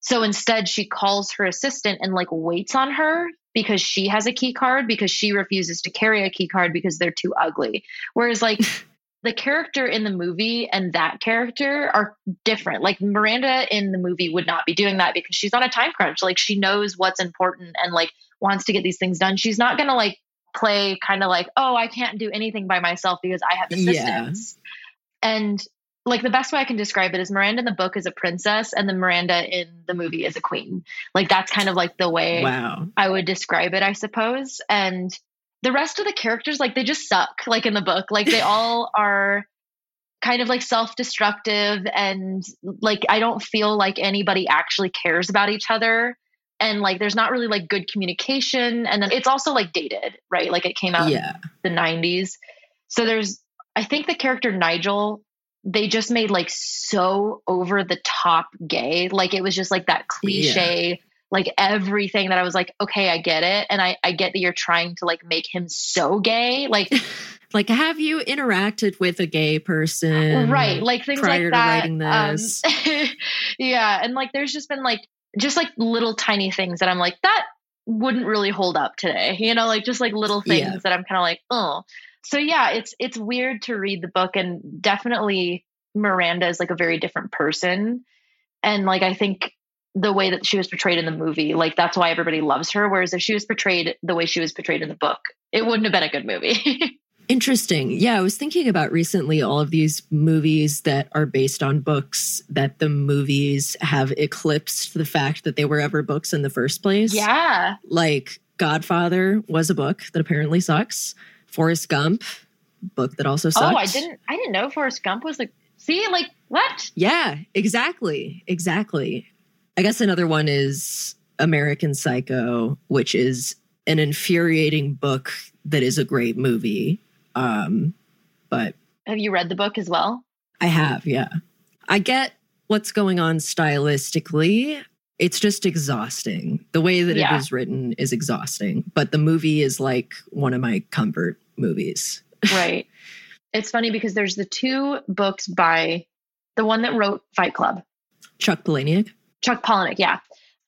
So instead, she calls her assistant and like waits on her because she has a key card because she refuses to carry a key card because they're too ugly. Whereas, like, the character in the movie and that character are different. Like Miranda in the movie would not be doing that because she's on a time crunch. Like she knows what's important and like wants to get these things done. She's not going to like play kind of like, "Oh, I can't do anything by myself because I have Yeah. assistants." And like the best way I can describe it is Miranda in the book is a princess and the Miranda in the movie is a queen. Like that's kind of like the way Wow. I would describe it, I suppose. And the rest of the characters, like they just suck, like in the book. Like they all are kind of like self-destructive and like I don't feel like anybody actually cares about each other and like there's not really like good communication and then it's also like dated, right? Like it came out Yeah. in the 90s. So there's I think the character Nigel they just made like so over the top gay. Like it was just like that cliche like everything that I was like, okay, I get it. And I, I get that you're trying to like make him so gay. Like, Like, have you interacted with a gay person? right. Like things prior like to that. writing Um, this. yeah. And like, there's just been like, just like little tiny things that I'm like, that wouldn't really hold up today. You know, like just like little things Yeah. that I'm kind of like, oh. So yeah, it's, it's weird to read the book and definitely Miranda is like a very different person. And like, I think the way that she was portrayed in the movie, like that's why everybody loves her. Whereas if she was portrayed the way she was portrayed in the book, it wouldn't have been a good movie. Interesting. Yeah, I was thinking about recently all of these movies that are based on books that the movies have eclipsed the fact that they were ever books in the first place. yeah. Like Godfather was a book that apparently sucks. Forrest Gump, book that also sucks. Oh, I didn't I didn't know Forrest Gump was like see, like what? Yeah, exactly. Exactly. I guess another one is American Psycho, which is an infuriating book that is a great movie. Um, but Have you read the book as well? I have, yeah. I get what's going on stylistically. It's just exhausting. The way that Yeah. it is written is exhausting, but the movie is like one of my comfort movies. right. It's funny because there's the two books by the one that wrote Fight Club, Chuck Palahniuk. Chuck Palahniuk. Yeah.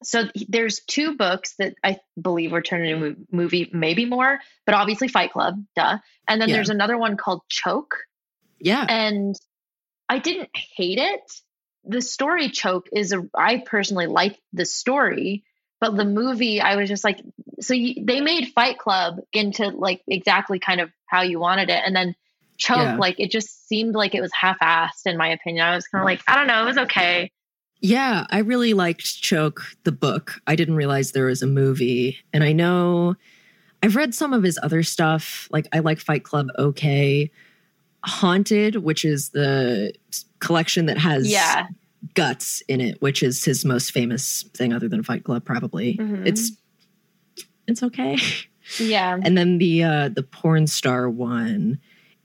So there's two books that I believe were turned into a movie, maybe more, but obviously Fight Club, duh. And then Yeah. there's another one called Choke, Yeah. and I didn't hate it. The story Choke is a. I personally like the story, but the movie I was just like, so you, they made Fight Club into like exactly kind of how you wanted it, and then Choke Yeah. like it just seemed like it was half-assed in my opinion. I was kind of like, I don't know, it was okay. Yeah, I really liked Choke, the book. I didn't realize there was a movie. And I know I've read some of his other stuff. Like, I like Fight Club okay. Haunted, which is the collection that has Yeah, guts in it, which is his most famous thing other than Fight Club, probably. Mhm. It's it's okay. yeah, And then the uh the porn star one.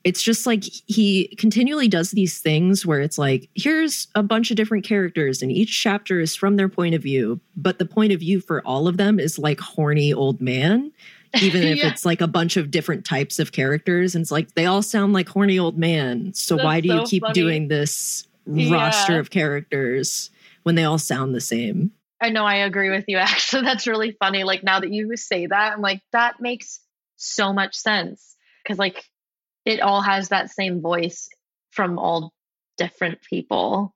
It's just like he continually does these things where it's like, here's a bunch of different characters, and each chapter is from their point of view, but the point of view for all of them is like horny old man, even if Yeah. it's like a bunch of different types of characters. And it's like they all sound like horny old man. So That's why do you keep funny. doing this Yeah. roster of characters when they all sound the same? I know I agree with you. Actually, that's really funny. Like now that you say that, I'm like, that makes so much sense because like it all has that same voice from all different people.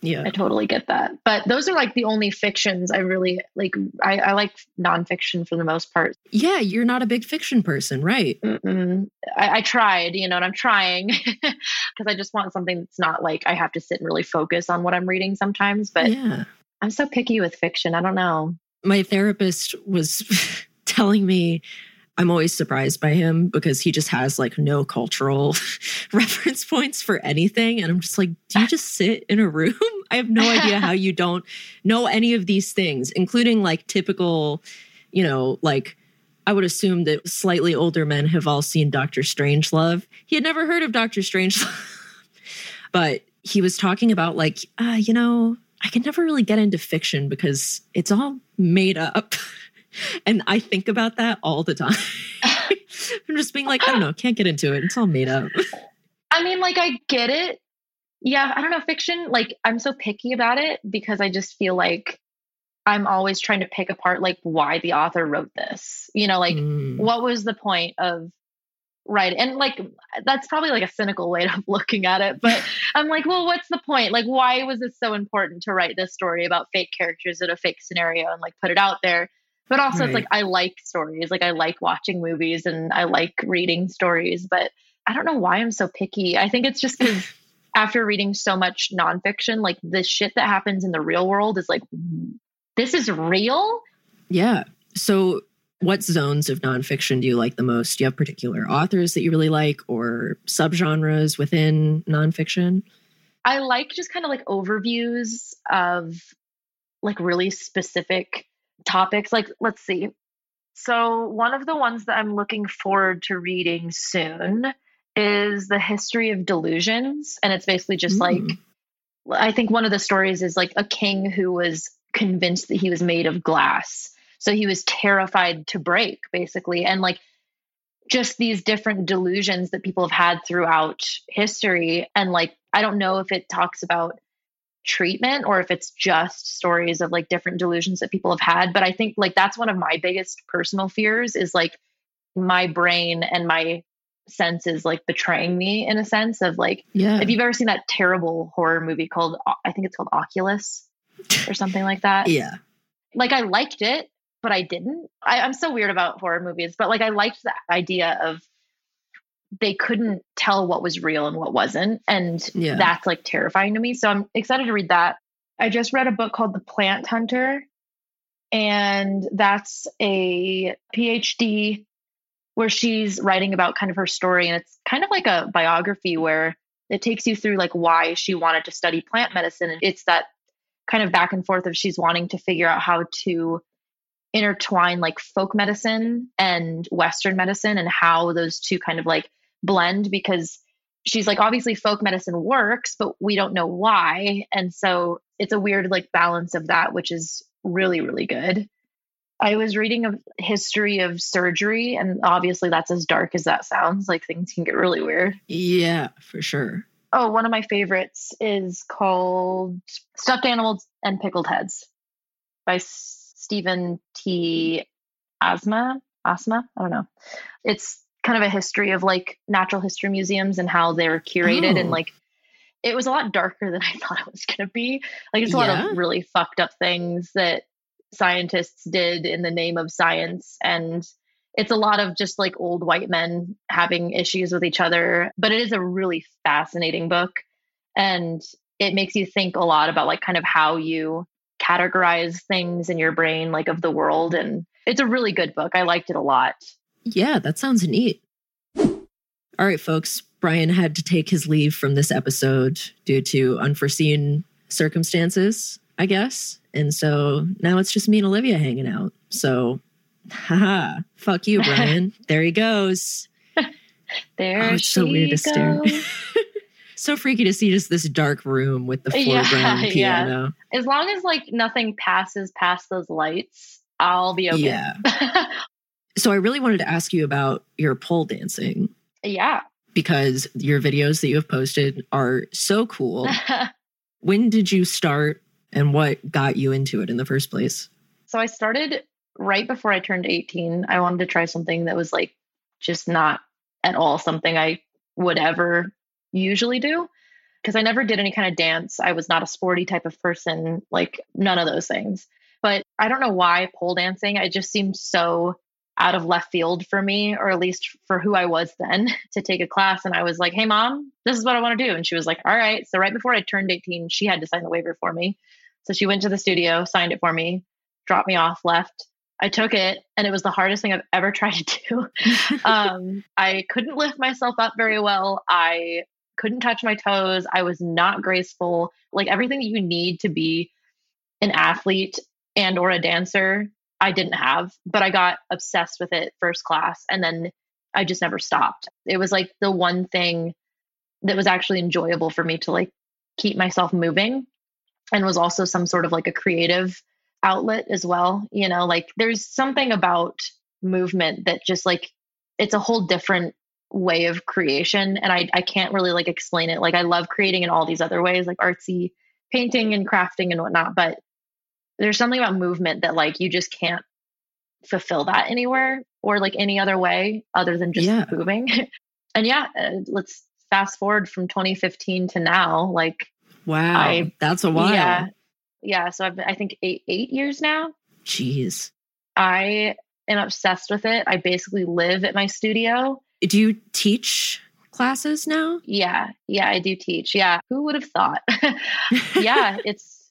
Yeah. I totally get that. But those are like the only fictions I really like. I, I like nonfiction for the most part. Yeah, you're not a big fiction person, right? I, I tried, you know, and I'm trying because I just want something that's not like I have to sit and really focus on what I'm reading sometimes. But yeah. I'm so picky with fiction. I don't know. my therapist was telling me I'm always surprised by him because he just has like no cultural reference points for anything. And I'm just like, do you just sit in a room? I have no idea how you don't know any of these things, including like typical, you know, like I would assume that slightly older men have all seen Doctor Strangelove. He had never heard of Doctor Strangelove, but he was talking about like, uh, you know, I can never really get into fiction because it's all made up. And I think about that all the time. I'm just being like, I don't know, can't get into it. It's all made up. I mean, like, I get it. Yeah, I don't know. Fiction, like, I'm so picky about it because I just feel like I'm always trying to pick apart, like, why the author wrote this. You know, like, Mm. what was the point of writing? And, like, that's probably like a cynical way of looking at it. But I'm like, well, what's the point? Like, why was it so important to write this story about fake characters in a fake scenario and, like, put it out there? But also, it's like, I like stories. Like, I like watching movies and I like reading stories. But I don't know why I'm so picky. I think it's just because after reading so much nonfiction, like the shit that happens in the real world is like, this is real. Yeah. So What zones of nonfiction do you like the most? Do you have particular authors that you really like or subgenres within nonfiction? I like just kind of like overviews of like really specific topics. Like, let's see. So, one of the ones that I'm looking forward to reading soon is The History of Delusions. And it's basically just mm. like, I think one of the stories is like a king who was convinced that he was made of glass. So he was terrified to break, basically. And like, just these different delusions that people have had throughout history. And like, I don't know if it talks about treatment or if it's just stories of like different delusions that people have had. But i think like that's one of my biggest personal fears is like my brain and my senses like betraying me in a sense of like yeah. if you've ever seen that terrible horror movie called i think it's called oculus or something like that? Yeah. Like i liked it but i didn't. I, i'm so weird about horror movies but like i liked the idea of they couldn't tell what was real and what wasn't. And yeah. that's like terrifying to me. So I'm excited to read that. I just read a book called The Plant Hunter, and that's a PhD where she's writing about kind of her story. And it's kind of like a biography where it takes you through like why she wanted to study plant medicine. And it's that kind of back and forth of she's wanting to figure out how to intertwine like folk medicine and Western medicine and how those two kind of like blend because she's like obviously folk medicine works but we don't know why. And so it's a weird like balance of that which is really really good. I was reading a history of surgery and obviously that's as dark as that sounds. Like things can get really weird. Yeah for sure. Oh one of my favorites is called stuffed animals and pickled heads by stephen t. Asma asma? I don't know. It's kind of a history of like natural history museums and how they're curated oh. and like it was a lot darker than I thought it was going to be. Like it's a yeah. lot of really fucked up things that scientists did in the name of science and it's a lot of just like old white men having issues with each other, but it is a really fascinating book and it makes you think a lot about like kind of how you categorize things in your brain like of the world and it's a really good book. I liked it a lot. Yeah, that sounds neat. All right, folks. Brian had to take his leave from this episode due to unforeseen circumstances, I guess. And so now it's just me and Olivia hanging out. So, haha, fuck you, Brian. there he goes. there oh, it's so weird to stare. so freaky to see just this dark room with the foreground yeah, piano. Yeah. As long as like nothing passes past those lights, I'll be okay. Yeah. So I really wanted to ask you about your pole dancing. Yeah. Because your videos that you have posted are so cool. when did you start and what got you into it in the first place? So I started right before I turned 18. I wanted to try something that was like just not at all something I would ever usually do because I never did any kind of dance. I was not a sporty type of person, like none of those things. But I don't know why pole dancing, it just seemed so out of left field for me, or at least for who I was then, to take a class. And I was like, hey, mom, this is what I want to do. And she was like, all right. So, right before I turned 18, she had to sign the waiver for me. So, she went to the studio, signed it for me, dropped me off, left. I took it, and it was the hardest thing I've ever tried to do. um, I couldn't lift myself up very well. I couldn't touch my toes. I was not graceful. Like everything that you need to be an athlete and or a dancer I didn't have, but I got obsessed with it first class and then I just never stopped. It was like the one thing that was actually enjoyable for me to like keep myself moving and was also some sort of like a creative outlet as well. You know, like there's something about movement that just like it's a whole different way of creation and I I can't really like explain it. Like I love creating in all these other ways like artsy painting and crafting and whatnot, but there's something about movement that like you just can't fulfill that anywhere or like any other way other than just yeah. moving. and yeah, uh, let's fast forward from 2015 to now. Like, wow, I, that's a while. Yeah, yeah. So I've been, I think eight eight years now. Jeez, I am obsessed with it. I basically live at my studio. Do you teach classes now? Yeah, yeah, I do teach. Yeah, who would have thought? yeah, it's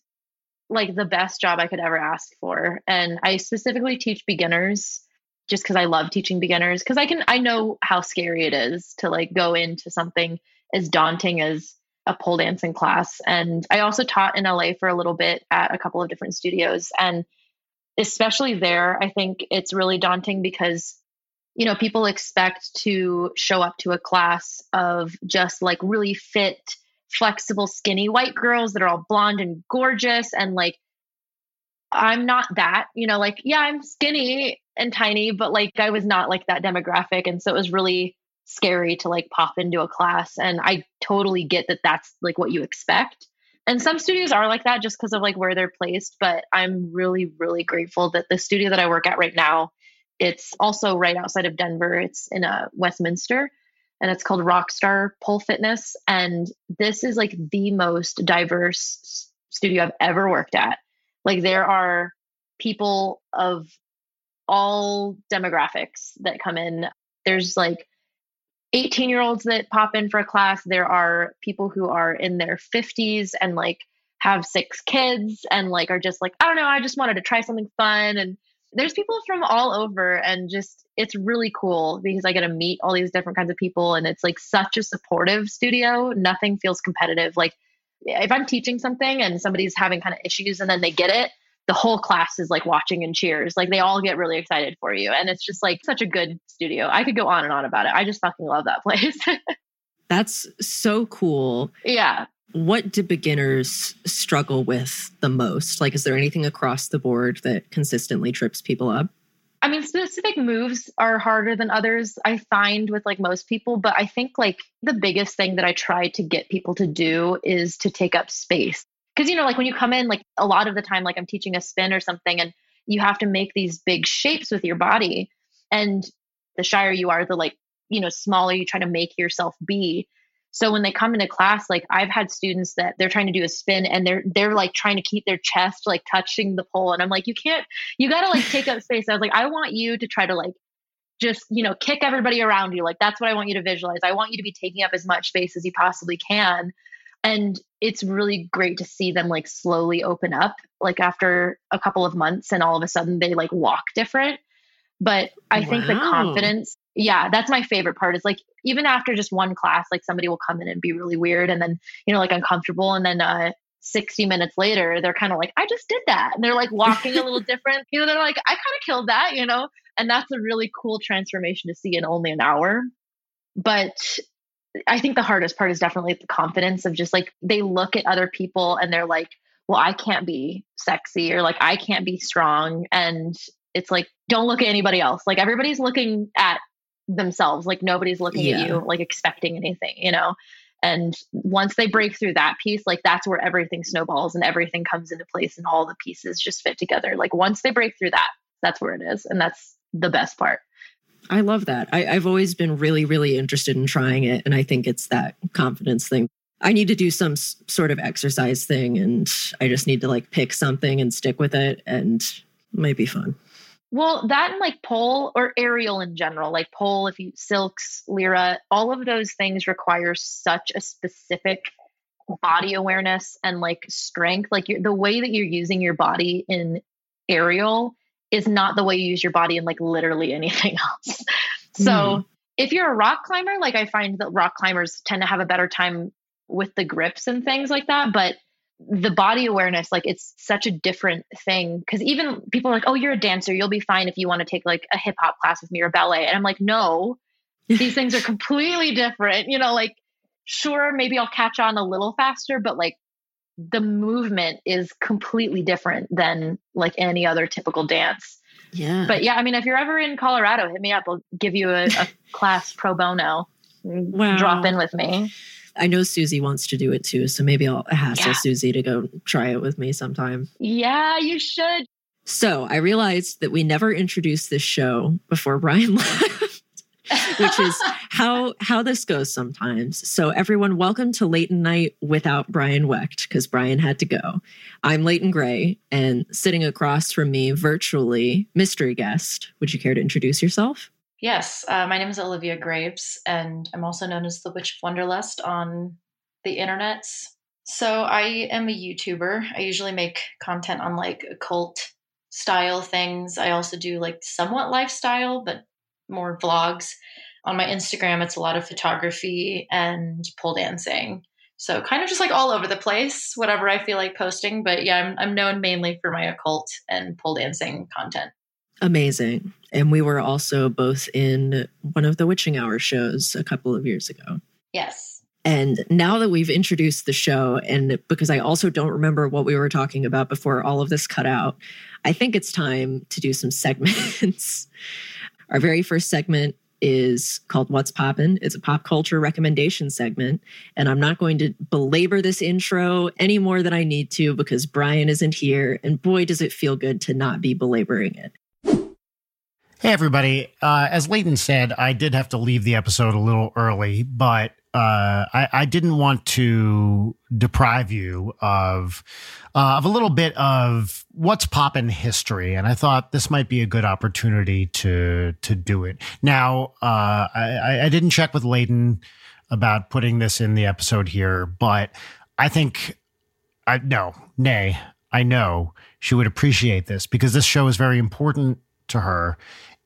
like the best job I could ever ask for. And I specifically teach beginners just because I love teaching beginners because I can I know how scary it is to like go into something as daunting as a pole dancing class. And I also taught in LA for a little bit at a couple of different studios. And especially there, I think it's really daunting because, you know, people expect to show up to a class of just like really fit, flexible, skinny white girls that are all blonde and gorgeous. And like, I'm not that, you know, like, yeah, I'm skinny and tiny, but like I was not like that demographic. And so it was really scary to like pop into a class. And I totally get that that's like what you expect. And some studios are like that just because of like where they're placed. But I'm really, really grateful that the studio that I work at right now, it's also right outside of Denver. It's in a uh, Westminster and it's called Rockstar Pole Fitness. And this is like the most diverse studio I've ever worked at. Like there are people of all demographics that come in. There's like 18 year olds that pop in for a class. There are people who are in their 50s and like have six kids and like are just like, I don't know, I just wanted to try something fun. And there's people from all over and just it's really cool because I get to meet all these different kinds of people and it's like such a supportive studio. Nothing feels competitive. Like if I'm teaching something and somebody's having kind of issues and then they get it, the whole class is like watching and cheers. Like they all get really excited for you. And it's just like such a good studio. I could go on and on about it. I just fucking love that place. That's so cool. Yeah. What do beginners struggle with the most? Like, is there anything across the board that consistently trips people up? I mean, specific moves are harder than others, I find with like most people. But I think like the biggest thing that I try to get people to do is to take up space because you know like when you come in like a lot of the time like i'm teaching a spin or something and you have to make these big shapes with your body and the shyer you are the like you know smaller you try to make yourself be. So when they come into class like i've had students that they're trying to do a spin and they're they're like trying to keep their chest like touching the pole. And i'm like you can't you got to like take up space. I was like i want you to try to like just you know kick everybody around you. Like that's what i want you to visualize. I want you to be taking up as much space as you possibly can. And it's really great to see them like slowly open up like after a couple of months and all of a sudden they like walk different. But i wow. think the confidence yeah that's my favorite part is like even after just one class like somebody will come in and be really weird and then you know like uncomfortable and then uh 60 minutes later they're kind of like i just did that and they're like walking a little different you know they're like i kind of killed that you know and that's a really cool transformation to see in only an hour but I think the hardest part is definitely the confidence of just like they look at other people and they're like, well, I can't be sexy or like I can't be strong. And it's like, don't look at anybody else. Like everybody's looking at themselves. Like nobody's looking yeah. at you, like expecting anything, you know? And once they break through that piece, like that's where everything snowballs and everything comes into place and all the pieces just fit together. Like once they break through that, that's where it is. And that's the best part. I love that. I, I've always been really, really interested in trying it. And I think it's that confidence thing. I need to do some sort of exercise thing and I just need to like pick something and stick with it and it might be fun. Well, that and like pole or aerial in general, like pole, if you silks, lyra, all of those things require such a specific body awareness and like strength. Like the way that you're using your body in aerial is not the way you use your body in like literally anything else. So mm. if you're a rock climber, like I find that rock climbers tend to have a better time with the grips and things like that. But the body awareness, like it's such a different thing. Because even people are like, oh, you're a dancer. You'll be fine if you want to take like a hip hop class with me or ballet. And I'm like, no, these things are completely different. You know, like, sure, maybe I'll catch on a little faster, but like the movement is completely different than like any other typical dance. Yeah. But yeah, I mean, if you're ever in Colorado, hit me up. I'll give you a, a class pro bono. Wow. Drop in with me. I know Susie wants to do it too, so maybe I'll hassle yeah. Susie to go try it with me sometime. Yeah, you should. So I realized that we never introduced this show before Brian left which is how how this goes sometimes. So everyone, welcome to Leighton Night without Brian Wecht because Brian had to go. I'm Leighton Gray, and sitting across from me virtually, mystery guest. Would you care to introduce yourself? Yes, uh, my name is Olivia Graves, and I'm also known as the Witch of Wonderlust on the internets. So I am a YouTuber. I usually make content on like occult style things. I also do like somewhat lifestyle, but more vlogs. On my Instagram, it's a lot of photography and pole dancing. So kind of just like all over the place, whatever I feel like posting. But yeah, I'm, I'm known mainly for my occult and pole dancing content. Amazing. And we were also both in one of the Witching Hour shows a couple of years ago. Yes. And now that we've introduced the show, and because I also don't remember what we were talking about before all of this cut out, I think it's time to do some segments. Our very first segment is called What's Poppin'. It's a pop culture recommendation segment. And I'm not going to belabor this intro any more than I need to because Brian isn't here. And boy, does it feel good to not be belaboring it. Hey, everybody. Uh, as Leighton said, I did have to leave the episode a little early, but uh, I, I, didn't want to deprive you of uh, of a little bit of what's poppin' history, and I thought this might be a good opportunity to to do it. Now, uh, I, I didn't check with Leighton about putting this in the episode here, but I think I no, nay, I know she would appreciate this because this show is very important to her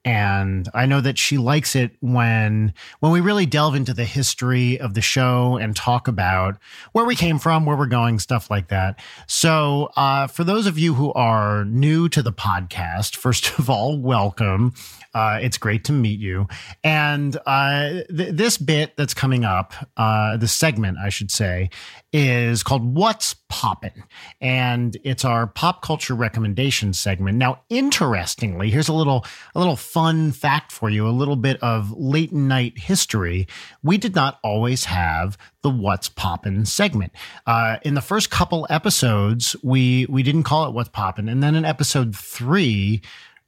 and I know that she likes it when when we really delve into the history of the show and talk about where we came from, where we're going, stuff like that. So, uh, for those of you who are new to the podcast, first of all, welcome. Uh, it's great to meet you. And uh, th- this bit that's coming up, uh, the segment, I should say, is called What's Poppin'? And it's our pop culture recommendation segment. Now, interestingly, here's a little a little fun fact for you, a little bit of Leighton Night history. We did not always have the What's Poppin' segment. Uh, in the first couple episodes, we we didn't call it What's Poppin'. And then in episode three,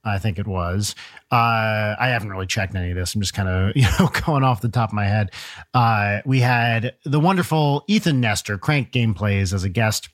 I think it was. Uh, I haven't really checked any of this. I'm just kind of you know going off the top of my head. Uh, we had the wonderful Ethan Nestor, Crank Gameplays, as a guest,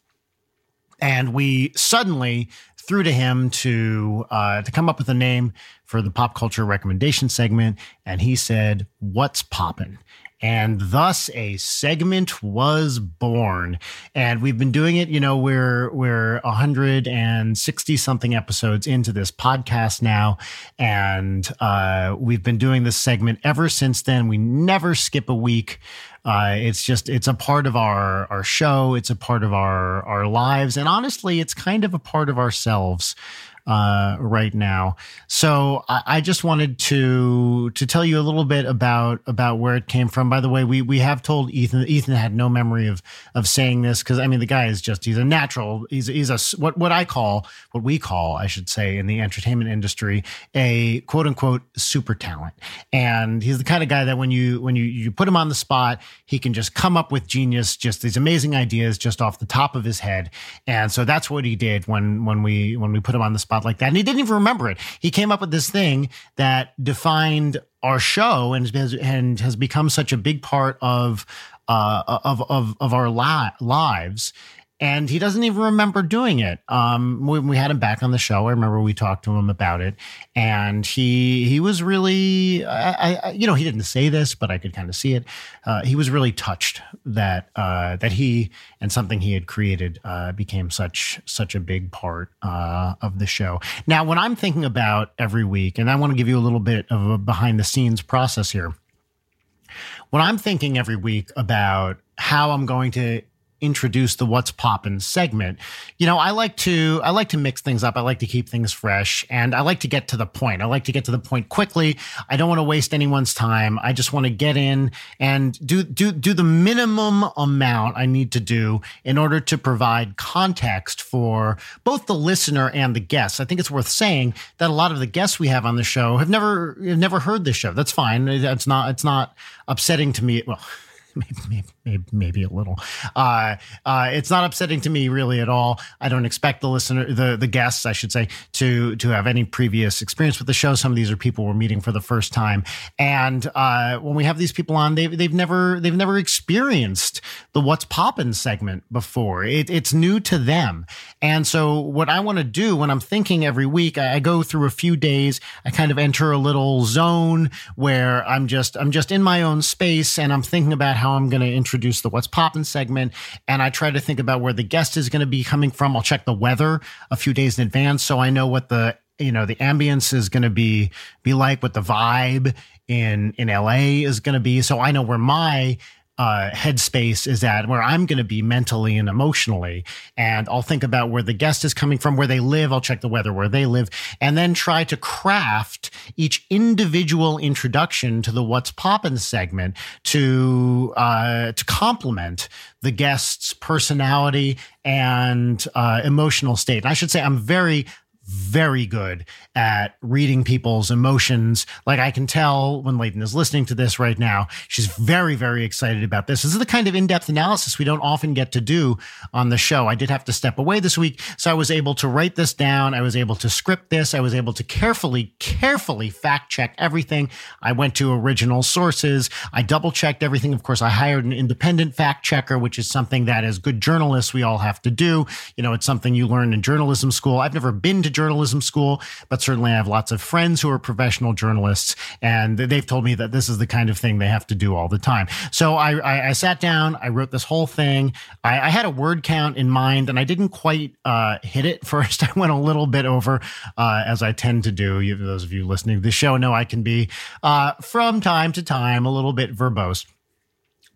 and we suddenly threw to him to uh, to come up with a name for the pop culture recommendation segment, and he said, "What's poppin'?" And thus a segment was born. And we've been doing it, you know, we're we're 160 something episodes into this podcast now, and uh, we've been doing this segment ever since then. We never skip a week. Uh, it's just it's a part of our our show. It's a part of our our lives, and honestly, it's kind of a part of ourselves uh, right now. So I, I, just wanted to to tell you a little bit about about where it came from. By the way, we we have told Ethan. Ethan had no memory of of saying this because I mean the guy is just he's a natural. He's he's a what what I call what we call I should say in the entertainment industry a quote unquote super talent. And he's the kind of guy that when you when you you put him on the spot, he can just come up with genius, just these amazing ideas just off the top of his head. And so that's what he did when when we when we put him on the spot spot like that. And he didn't even remember it. He came up with this thing that defined our show and has, and has become such a big part of uh, of of of our li- lives and he doesn't even remember doing it. Um, when we had him back on the show, I remember we talked to him about it, and he he was really, I, I you know, he didn't say this, but I could kind of see it. Uh, he was really touched that uh, that he and something he had created uh, became such such a big part uh, of the show. Now, when I'm thinking about every week, and I want to give you a little bit of a behind the scenes process here. When I'm thinking every week about how I'm going to introduce the what's poppin' segment, you know, I like to I like to mix things up. I like to keep things fresh and I like to get to the point. I like to get to the point quickly. I don't want to waste anyone's time. I just want to get in and do do do the minimum amount I need to do in order to provide context for both the listener and the guests. I think it's worth saying that a lot of the guests we have on the show have never have never heard this show. That's fine. It's not it's not upsetting to me. Well, maybe, maybe, maybe a little. Uh, uh, it's not upsetting to me really at all. I don't expect the listener, the the guests, I should say, to to have any previous experience with the show. Some of these are people we're meeting for the first time, and uh, when we have these people on, they've they've never they've never experienced the "What's Poppin" segment before. It, it's new to them, and so what I want to do when I'm thinking every week, I, I go through a few days. I kind of enter a little zone where I'm just I'm just in my own space, and I'm thinking about how I'm going to introduce the What's Poppin' segment. And I try to think about where the guest is going to be coming from. I'll check the weather a few days in advance so I know what the you know the ambience is going to be be like what the vibe in in LA is going to be so I know where my uh, headspace is at where I'm going to be mentally and emotionally. And I'll think about where the guest is coming from, where they live. I'll check the weather where they live and then try to craft each individual introduction to the What's Poppin' segment to, uh, to complement the guest's personality and, uh, emotional state. And I should say I'm very, very good at reading people's emotions. Like I can tell when Leighton is listening to this right now, she's very, very excited about this. This is the kind of in-depth analysis we don't often get to do on the show. I did have to step away this week, so I was able to write this down. I was able to script this. I was able to carefully, carefully fact check everything. I went to original sources. I double checked everything. Of course, I hired an independent fact checker, which is something that as good journalists, we all have to do. You know, it's something you learn in journalism school. I've never been to journalism school, but certainly I have lots of friends who are professional journalists, and they've told me that this is the kind of thing they have to do all the time. So I, I, I sat down, I wrote this whole thing. I, I, had a word count in mind, and I didn't quite uh, hit it first. I went a little bit over, uh, as I tend to do. You, those of you listening to the show know I can be, uh, from time to time, a little bit verbose.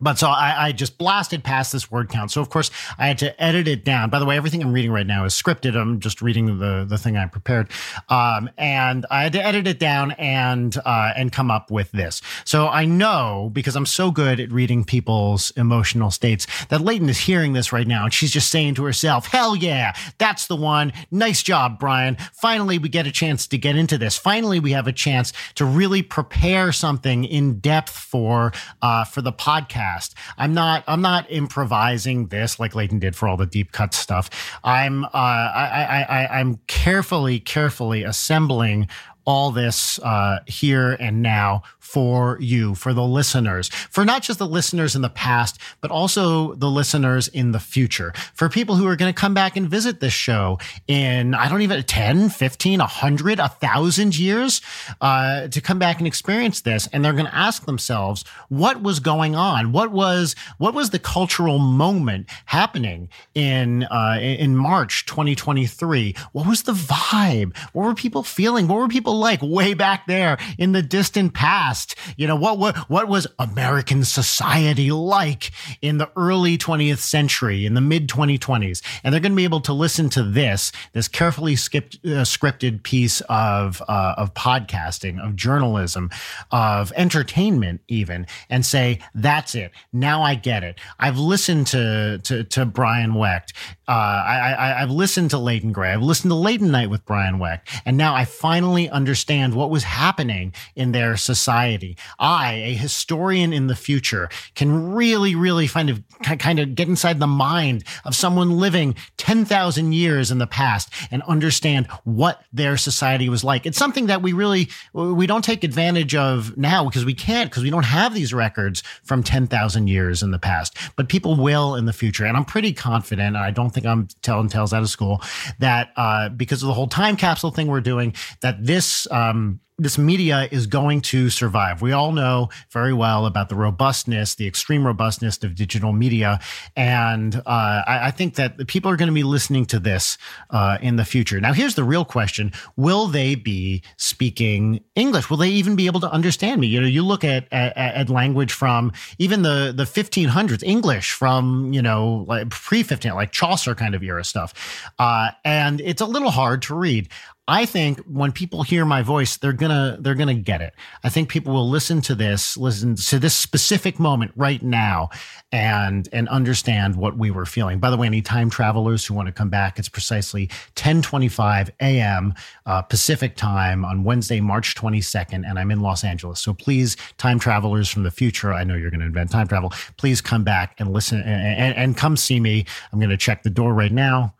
But so I, I, just blasted past this word count. So of course I had to edit it down. By the way, everything I'm reading right now is scripted. I'm just reading the the thing I prepared, um, and I had to edit it down and uh, and come up with this. So I know because I'm so good at reading people's emotional states that Leighton is hearing this right now, and she's just saying to herself, "Hell yeah, that's the one. Nice job, Brian. Finally, we get a chance to get into this. Finally, we have a chance to really prepare something in depth for uh, for the podcast." I'm not I'm not improvising this like Leighton did for all the deep cut stuff. I'm uh, I, I, I I'm carefully carefully assembling all this uh, here and now for you, for the listeners, for not just the listeners in the past, but also the listeners in the future, for people who are going to come back and visit this show in, I don't even, 10, 15, 100, 1,000 years uh, to come back and experience this. And they're going to ask themselves, what was going on? What was, what was the cultural moment happening in, uh, in March 2023? What was the vibe? What were people feeling? What were people like way back there in the distant past? You know, what, what, what was American society like in the early 20th century, in the mid 2020s? And they're going to be able to listen to this, this carefully skipped, uh, scripted piece of, uh, of podcasting, of journalism, of entertainment even, and say, that's it. Now I get it. I've listened to, to, to Brian Wecht. Uh, I, I've listened to Leighton Gray. I've listened to Leighton Night with Brian Wecht. And now I finally understand what was happening in their society society. I, a historian in the future, can really, really kind of kind of get inside the mind of someone living 10,000 years in the past and understand what their society was like. It's something that we really we don't take advantage of now because we can't because we don't have these records from 10,000 years in the past. But people will in the future, and I'm pretty confident. I don't think I'm telling tales out of school that uh, because of the whole time capsule thing we're doing, that this um, this media is going to survive. We all know very well about the robustness, the extreme robustness of digital media. And uh, I, I, think that people are going to be listening to this uh, in the future. Now, here's the real question Will they be speaking English? Will they even be able to understand me? You know, you look at, at, at language from even the, the 1500s, English from, you know, like pre 15, like Chaucer kind of era stuff. Uh, and it's a little hard to read. I think when people hear my voice, they're gonna they're gonna get it. I think people will listen to this, listen to this specific moment right now, and and understand what we were feeling. By the way, any time travelers who want to come back, it's precisely 10:25 a.m. Uh, Pacific time on Wednesday, March 22nd, and I'm in Los Angeles. So please, time travelers from the future, I know you're going to invent time travel. Please come back and listen and, and, and come see me. I'm going to check the door right now.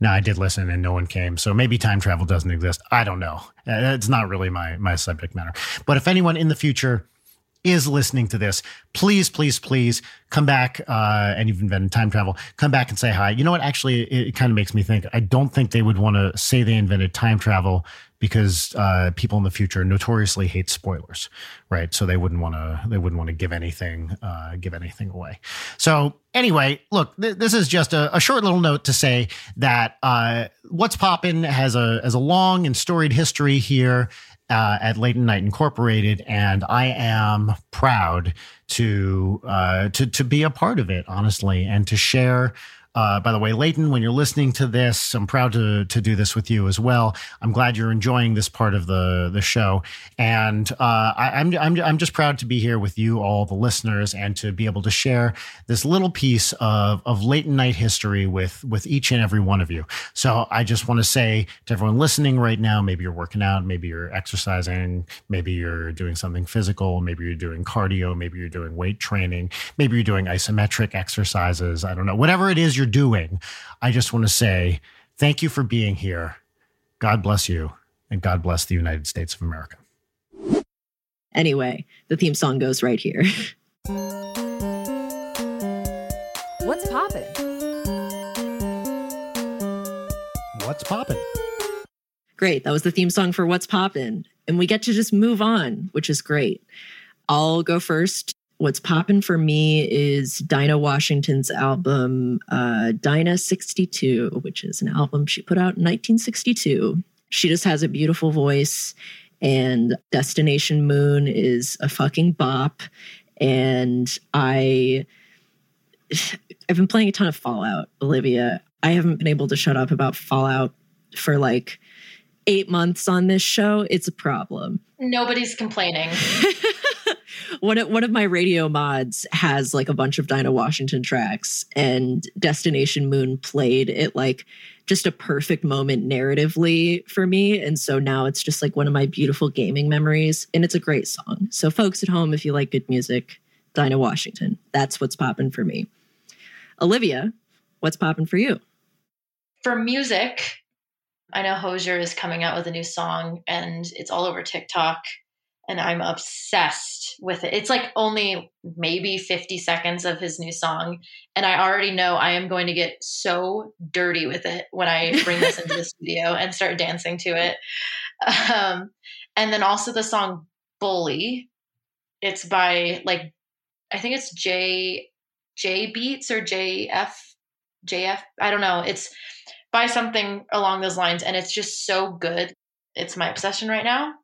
No, I did listen and no one came. So maybe time travel doesn't exist. I don't know. Uh, it's not really my my subject matter. But if anyone in the future is listening to this, please, please, please come back. Uh, and you've invented time travel. Come back and say hi. You know what? Actually, it, it kind of makes me think. I don't think they would want to say they invented time travel because uh, people in the future notoriously hate spoilers, right? So they wouldn't want to. They wouldn't want to give anything, uh, give anything away. So anyway, look, th- this is just a, a, short little note to say that uh, what's poppin' has a has a long and storied history here uh, at Late Night Incorporated, and I am proud to uh, to to be a part of it, honestly, and to share uh, by the way, Leighton, when you're listening to this, I'm proud to to do this with you as well. I'm glad you're enjoying this part of the the show, and uh, I, am I'm, I'm I'm just proud to be here with you, all the listeners, and to be able to share this little piece of of late night history with with each and every one of you. So I just want to say to everyone listening right now, maybe you're working out, maybe you're exercising, maybe you're doing something physical, maybe you're doing cardio, maybe you're doing weight training, maybe you're doing isometric exercises. I don't know, whatever it is you're doing, I just want to say thank you for being here. God bless you, and God bless the United States of America. Anyway, the theme song goes right here. What's poppin'? What's poppin'? Great. That was the theme song for What's Poppin'. And we get to just move on, which is great. I'll go first what's popping for me is Dinah Washington's album, uh, Dinah 62, which is an album she put out in 1962. She just has a beautiful voice, and Destination Moon is a fucking bop. And I, I've been playing a ton of Fallout, Olivia. I haven't been able to shut up about Fallout for like eight months on this show. It's a problem. Nobody's complaining. one of, one of my radio mods has like a bunch of Dinah Washington tracks, and Destination Moon played it like just a perfect moment narratively for me. And so now it's just like one of my beautiful gaming memories, and it's a great song. So, folks at home, if you like good music, Dinah Washington, that's what's popping for me. Olivia, what's popping for you? For music, I know Hozier is coming out with a new song and it's all over TikTok and I'm obsessed with it. It's like only maybe 50 seconds of his new song. And I already know I am going to get so dirty with it when I bring this into the studio and start dancing to it. Um, and then also the song Bully. It's by like, I think it's J J Beats or JF JF. I don't know. It's by something along those lines. And it's just so good. It's my obsession right now.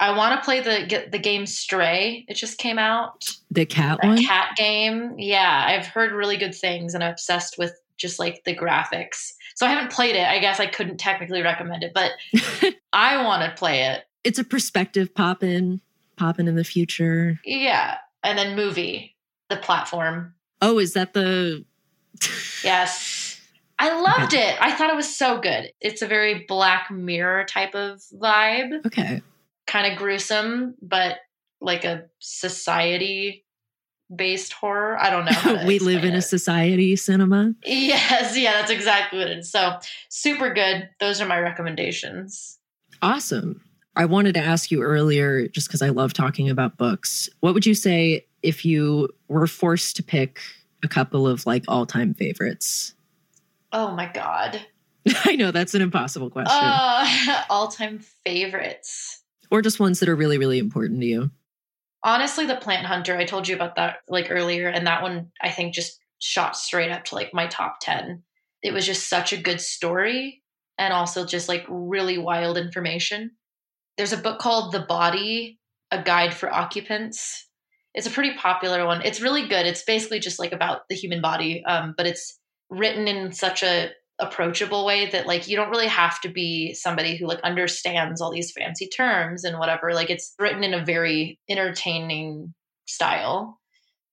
I want to play the get the game Stray. It just came out. The cat one. Cat game. Yeah, I've heard really good things, and I'm obsessed with just like the graphics. So I haven't played it. I guess I couldn't technically recommend it, but I want to play it. It's a perspective pop in, pop in in the future. Yeah, and then movie, the platform. Oh, is that the? yes. I loved okay. it. I thought it was so good. It's a very Black Mirror type of vibe. Okay kind of gruesome, but like a society based horror. I don't know. we live in it. a society cinema. Yes, yeah, that's exactly what it is. So super good. Those are my recommendations. Awesome. I wanted to ask you earlier, just because I love talking about books. What would you say if you were forced to pick a couple of like all time favorites? Oh my God. I know that's an impossible question. Uh, all time favorites or just ones that are really, really important to you? Honestly, The Plant Hunter, I told you about that like earlier, and that one I think just shot straight up to like my top 10. It was just such a good story and also just like really wild information. There's a book called The Body, A Guide for Occupants. It's a pretty popular one. It's really good. It's basically just like about the human body, um, but it's written in such a approachable way that like you don't really have to be somebody who like understands all these fancy terms and whatever like it's written in a very entertaining style.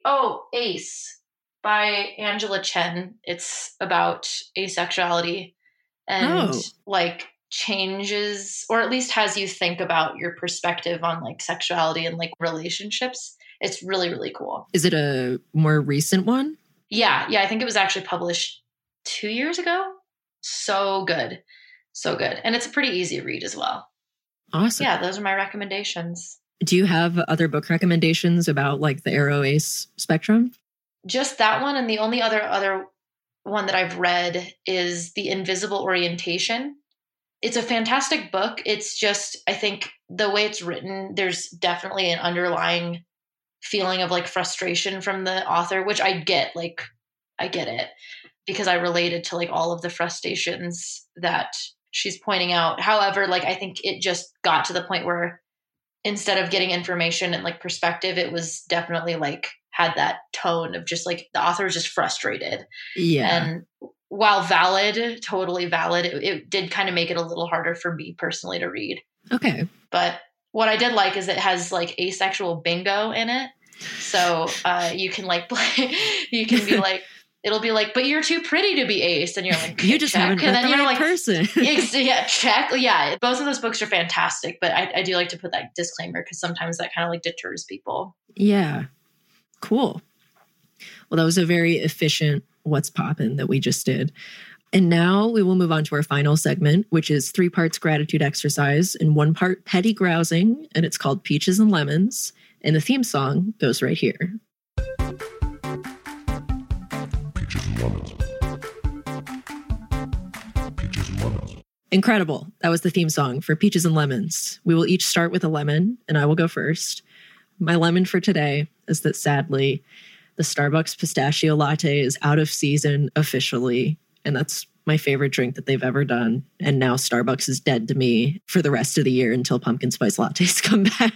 Oh ace by angela chen. It's about asexuality and oh. like changes or at least has you think about your perspective on like sexuality and like relationships. It's really really cool. Is it a more recent one? Yeah yeah i think it was actually published two years ago. So good. So good. And it's a pretty easy read as well. Awesome. Yeah, those are my recommendations. Do you have other book recommendations about like the Aro Ace spectrum? Just that one, and the only other other one that I've read is The Invisible Orientation. It's a fantastic book. It's just, I think, the way it's written, there's definitely an underlying feeling of like frustration from the author, which I get. Like, I get it because I related to like all of the frustrations that she's pointing out. However, like, I think it just got to the point where instead of getting information and like perspective, it was definitely like had that tone of just like the author was just frustrated. Yeah. And while valid, totally valid, it, it did kind of make it a little harder for me personally to read. okay. But what I did like is it has like asexual bingo in it. So uh, you can like play, you can be like, it'll be like, but you're too pretty to be ace. And you're like, You just check. haven't and then the you're right like, person. Yeah, check. Yeah, both of those books are fantastic, but I, I do like to put that disclaimer because sometimes that kind of like deters people. yeah. Cool. Well, that was a very efficient what's poppin' that we just did. And now we will move on to our final segment, which is three parts gratitude exercise and one part petty grousing. And it's called Peaches and Lemons. And the theme song goes right here. Incredible. That was the theme song for Peaches and Lemons. We will each start with a lemon, and I will go first. My lemon for today is that sadly, the Starbucks pistachio latte is out of season officially. And that's my favorite drink that they've ever done. And now Starbucks is dead to me for the rest of the year until pumpkin spice lattes come back.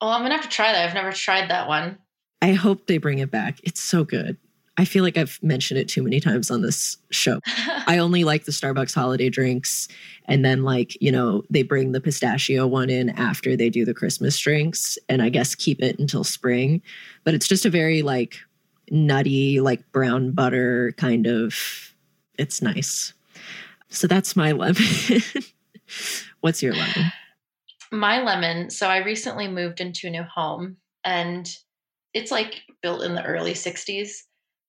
Oh, I'm gonna have to try that. I've never tried that one. I hope they bring it back. It's so good. I feel like I've mentioned it too many times on this show. I only like the Starbucks holiday drinks. And then, like, you know, they bring the pistachio one in after they do the Christmas drinks and I guess keep it until spring. But it's just a very, like, nutty, like brown butter kind of, it's nice. So that's my lemon. What's your lemon? my lemon so i recently moved into a new home and it's like built in the early 60s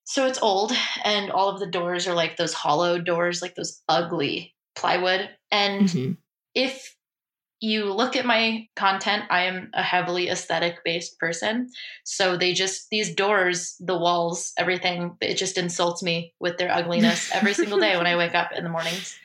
so it's old and all of the doors are like those hollow doors like those ugly plywood and Mhm. if you look at my content i am a heavily aesthetic based person so they just these doors the walls everything it just insults me with their ugliness every single day when i wake up in the mornings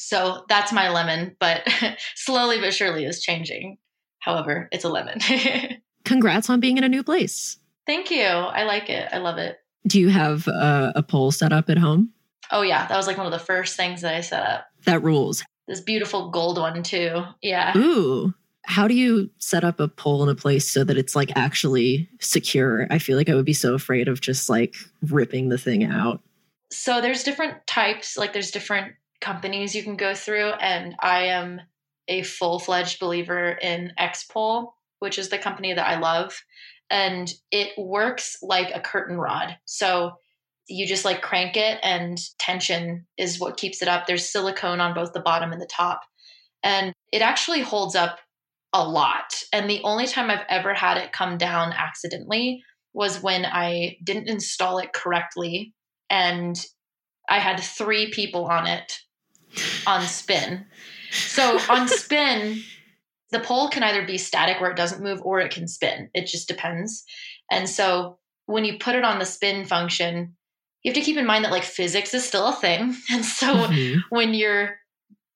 so that's my lemon, but slowly but surely is changing. However, it's a lemon. Congrats on being in a new place. Thank you. I like it. I love it. Do you have a, a pole set up at home? Oh, yeah. That was like one of the first things that I set up. That rules. This beautiful gold one, too. Yeah. Ooh. How do you set up a pole in a place so that it's like actually secure? I feel like I would be so afraid of just like ripping the thing out. So there's different types, like there's different companies you can go through. And I am a full fledged believer in Xpole, which is the company that I love. And it works like a curtain rod. So you just like crank it, and tension is what keeps it up. There's silicone on both the bottom and the top. And it actually holds up a lot. And the only time I've ever had it come down accidentally was when I didn't install it correctly and I had three people on it on spin. So on spin, the pole can either be static where it doesn't move or it can spin. It just depends. And so when you put it on the spin function, you have to keep in mind that like physics is still a thing. And so Mhm. when you're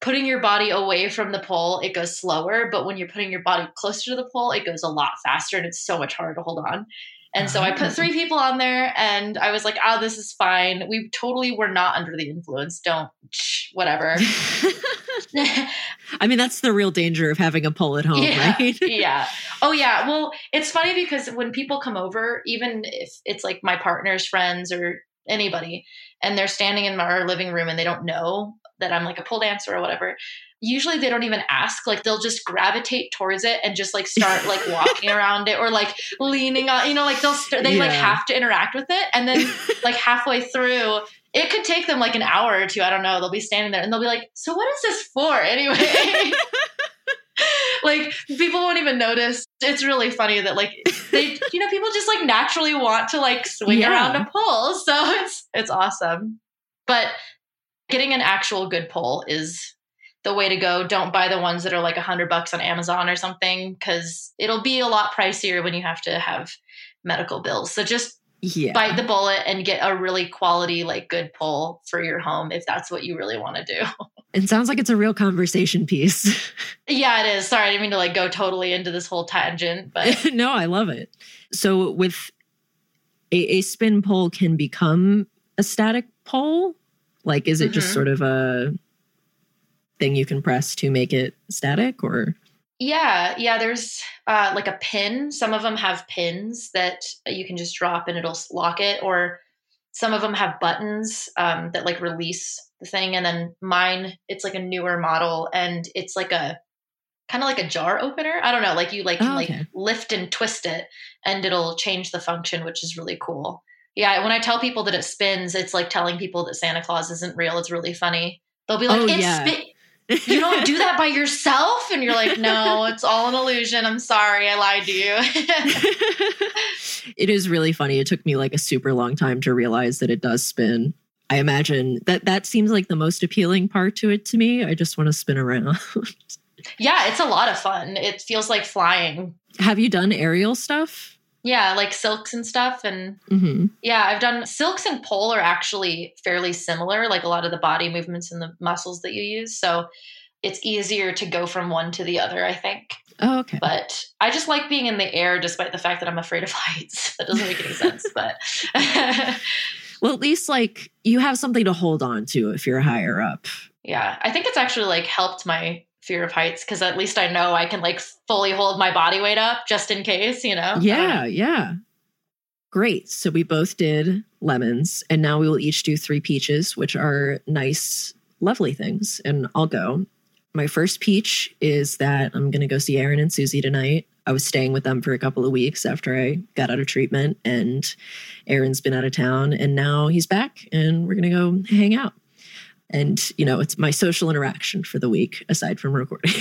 putting your body away from the pole, it goes slower. But when you're putting your body closer to the pole, it goes a lot faster and it's so much harder to hold on. And so I put three people on there and I was like, oh, this is fine. We totally were not under the influence. Don't, shh, whatever. I mean, that's the real danger of having a pole at home, yeah, right? yeah. Oh, yeah. Well, it's funny because when people come over, even if it's like my partner's friends or anybody, and they're standing in our living room and they don't know that I'm like a pole dancer or whatever, usually they don't even ask. Like they'll just gravitate towards it and just like start like walking around it or like leaning on, you know, like they'll st- they like have to interact with it, and then like halfway through. It could take them like an hour or two. I don't know. They'll be standing there and they'll be like, "So what is this for anyway?" like people won't even notice. It's really funny that like they, you know, people just like naturally want to like swing Yeah. around a pole. So it's it's awesome. But getting an actual good pole is the way to go. Don't buy the ones that are like a hundred bucks on Amazon or something because it'll be a lot pricier when you have to have medical bills. So just Yeah. bite the bullet and get a really quality, like good pull for your home if that's what you really want to do. It sounds like it's a real conversation piece. yeah, it is. Sorry, I didn't mean to like go totally into this whole tangent, but no, I love it. So with a, a spin pole can become a static pole? Like is it just Mhm. sort of a thing you can press to make it static or Yeah, yeah. There's uh, like a pin. Some of them have pins that you can just drop and it'll lock it, or some of them have buttons um, that like release the thing. And then mine, it's like a newer model, and it's like a kind of like a jar opener. I don't know, like you like Oh, like lift and twist it, and it'll change the function, which is really cool. Yeah, when I tell people that it spins, it's like telling people that Santa Claus isn't real. It's really funny. They'll be like, Oh, "It's yeah. spin." You don't do that by yourself and you're like no it's all an illusion i'm sorry i lied to you it is really funny. It took me like a super long time to realize that it does spin. I imagine that that seems like the most appealing part to it to me. I just want to spin around. yeah it's a lot of fun it feels like flying Have you done aerial stuff? Yeah like silks and stuff and hmm yeah i've done silks and pole are actually fairly similar like a lot of the body movements and the muscles that you use so it's easier to go from one to the other i think Oh, okay. but i just like being in the air despite the fact that i'm afraid of heights that doesn't make any sense but Well, at least like you have something to hold on to if you're higher up. Yeah, I think it's actually like helped my fear of heights because at least I know I can like fully hold my body weight up just in case, you know? Yeah, um, yeah. Great. So we both did lemons, and now we will each do three peaches, which are nice, lovely things. And I'll go. My first peach is that I'm going to go see Aaron and Susie tonight. I was staying with them for a couple of weeks after I got out of treatment, and Aaron's been out of town, and now he's back, and we're going to go hang out. And, you know, it's my social interaction for the week aside from recording.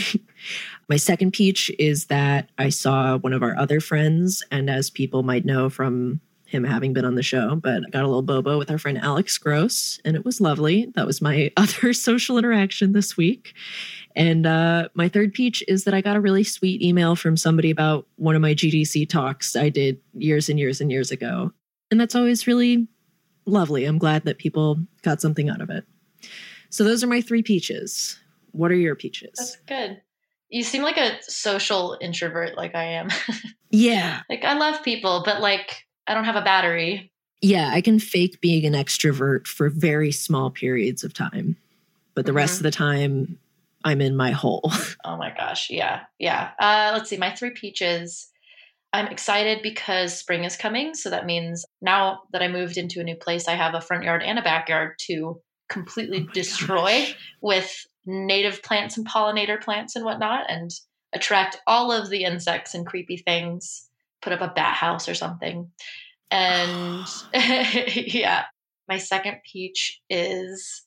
my second peach is that I saw one of our other friends, and as people might know from him having been on the show, but I got a little bobo with our friend Alex Gross, and it was lovely. That was my other social interaction this week. And uh, my third peach is that I got a really sweet email from somebody about one of my GDC talks I did years and years and years ago. And that's always really lovely. I'm glad that people got something out of it. So those are my three peaches. What are your peaches? That's good. You seem like a social introvert like I am. yeah. like I love people, but like I don't have a battery. Yeah, I can fake being an extrovert for very small periods of time. But the rest Mhm. of the time, I'm in my hole. Oh my gosh. Yeah. Yeah. Uh, let's see. My three peaches. I'm excited because spring is coming. So that means now that I moved into a new place, I have a front yard and a backyard to completely Oh destroy gosh. with native plants and pollinator plants and whatnot and attract all of the insects and creepy things, put up a bat house or something. And yeah, my second peach is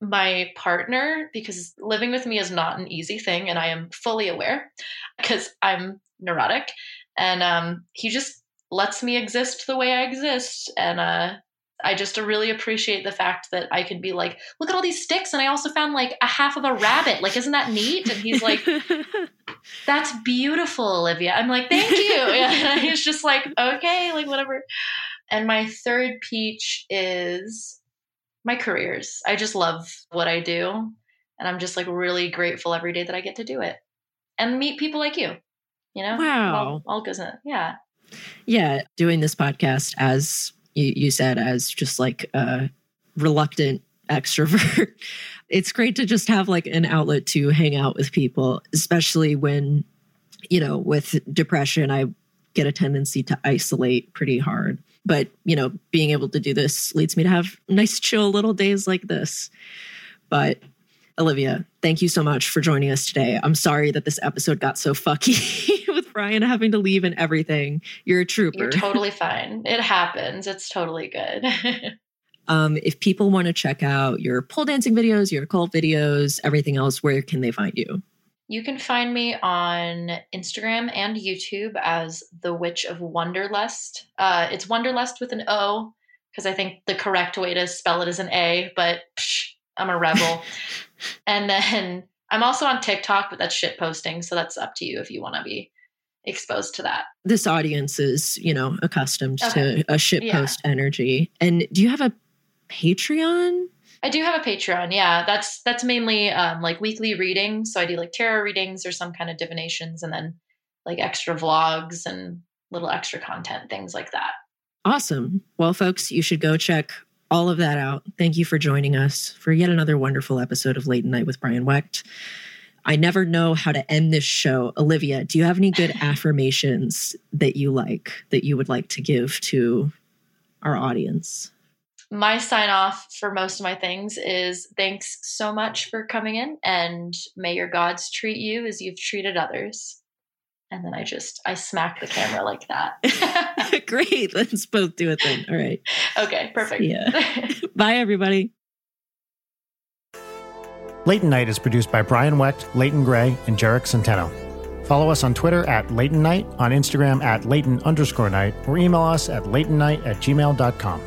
my partner because living with me is not an easy thing and I am fully aware because I'm neurotic and um, he just lets me exist the way I exist and uh, I just really appreciate the fact that I can be like look at all these sticks and I also found like a half of a rabbit like isn't that neat and he's like that's beautiful Olivia I'm like thank you and he's just like okay like whatever and my third peach is my careers. I just love what I do. And I'm just like really grateful every day that I get to do it and meet people like you. You know? Wow. All, all goes in. Yeah. yeah, doing this podcast, as you, you said, as just like a reluctant extrovert, it's great to just have like an outlet to hang out with people, especially when, you know, with depression, I get a tendency to isolate pretty hard. But, you know, being able to do this leads me to have nice, chill little days like this. But Olivia, thank you so much for joining us today. I'm sorry that this episode got so fucky Brian having to leave and everything. You're a trooper. You're totally fine. It happens. It's totally good. um, if people want to check out your pole dancing videos, your cult videos, everything else, where can they find you? You can find me on Instagram and YouTube as The Witch of Wonderlust. Uh, it's Wonderlust with an O because I think the correct way to spell it is an A, but psh, I'm a rebel. and then I'm also on TikTok, but that's shit posting. So that's up to you if you want to be exposed to that. This audience is, you know, accustomed Okay. to a shit Yeah. post energy. And do you have a Patreon? I do have a Patreon. Yeah, that's that's mainly um, like weekly readings. So I do like tarot readings or some kind of divinations, and then like extra vlogs and little extra content, things like that. Awesome. Well, folks, you should go check all of that out. Thank you for joining us for yet another wonderful episode of Leighton Night with Brian Wecht. I never know how to end this show. Olivia, do you have any good affirmations that you like that you would like to give to our audience? My sign off for most of my things is thanks so much for coming in, and may your gods treat you as you've treated others. And then I just I smack the camera like that. Great. Let's both do it then. All right. okay, perfect. Yeah. Bye, everybody. Leighton Night is produced by Brian Wecht, Leighton Gray, and Jarek Centeno. Follow us on Twitter at Leighton Night, on Instagram at Leighton underscore night, or email us at leightonnight at gmail.com.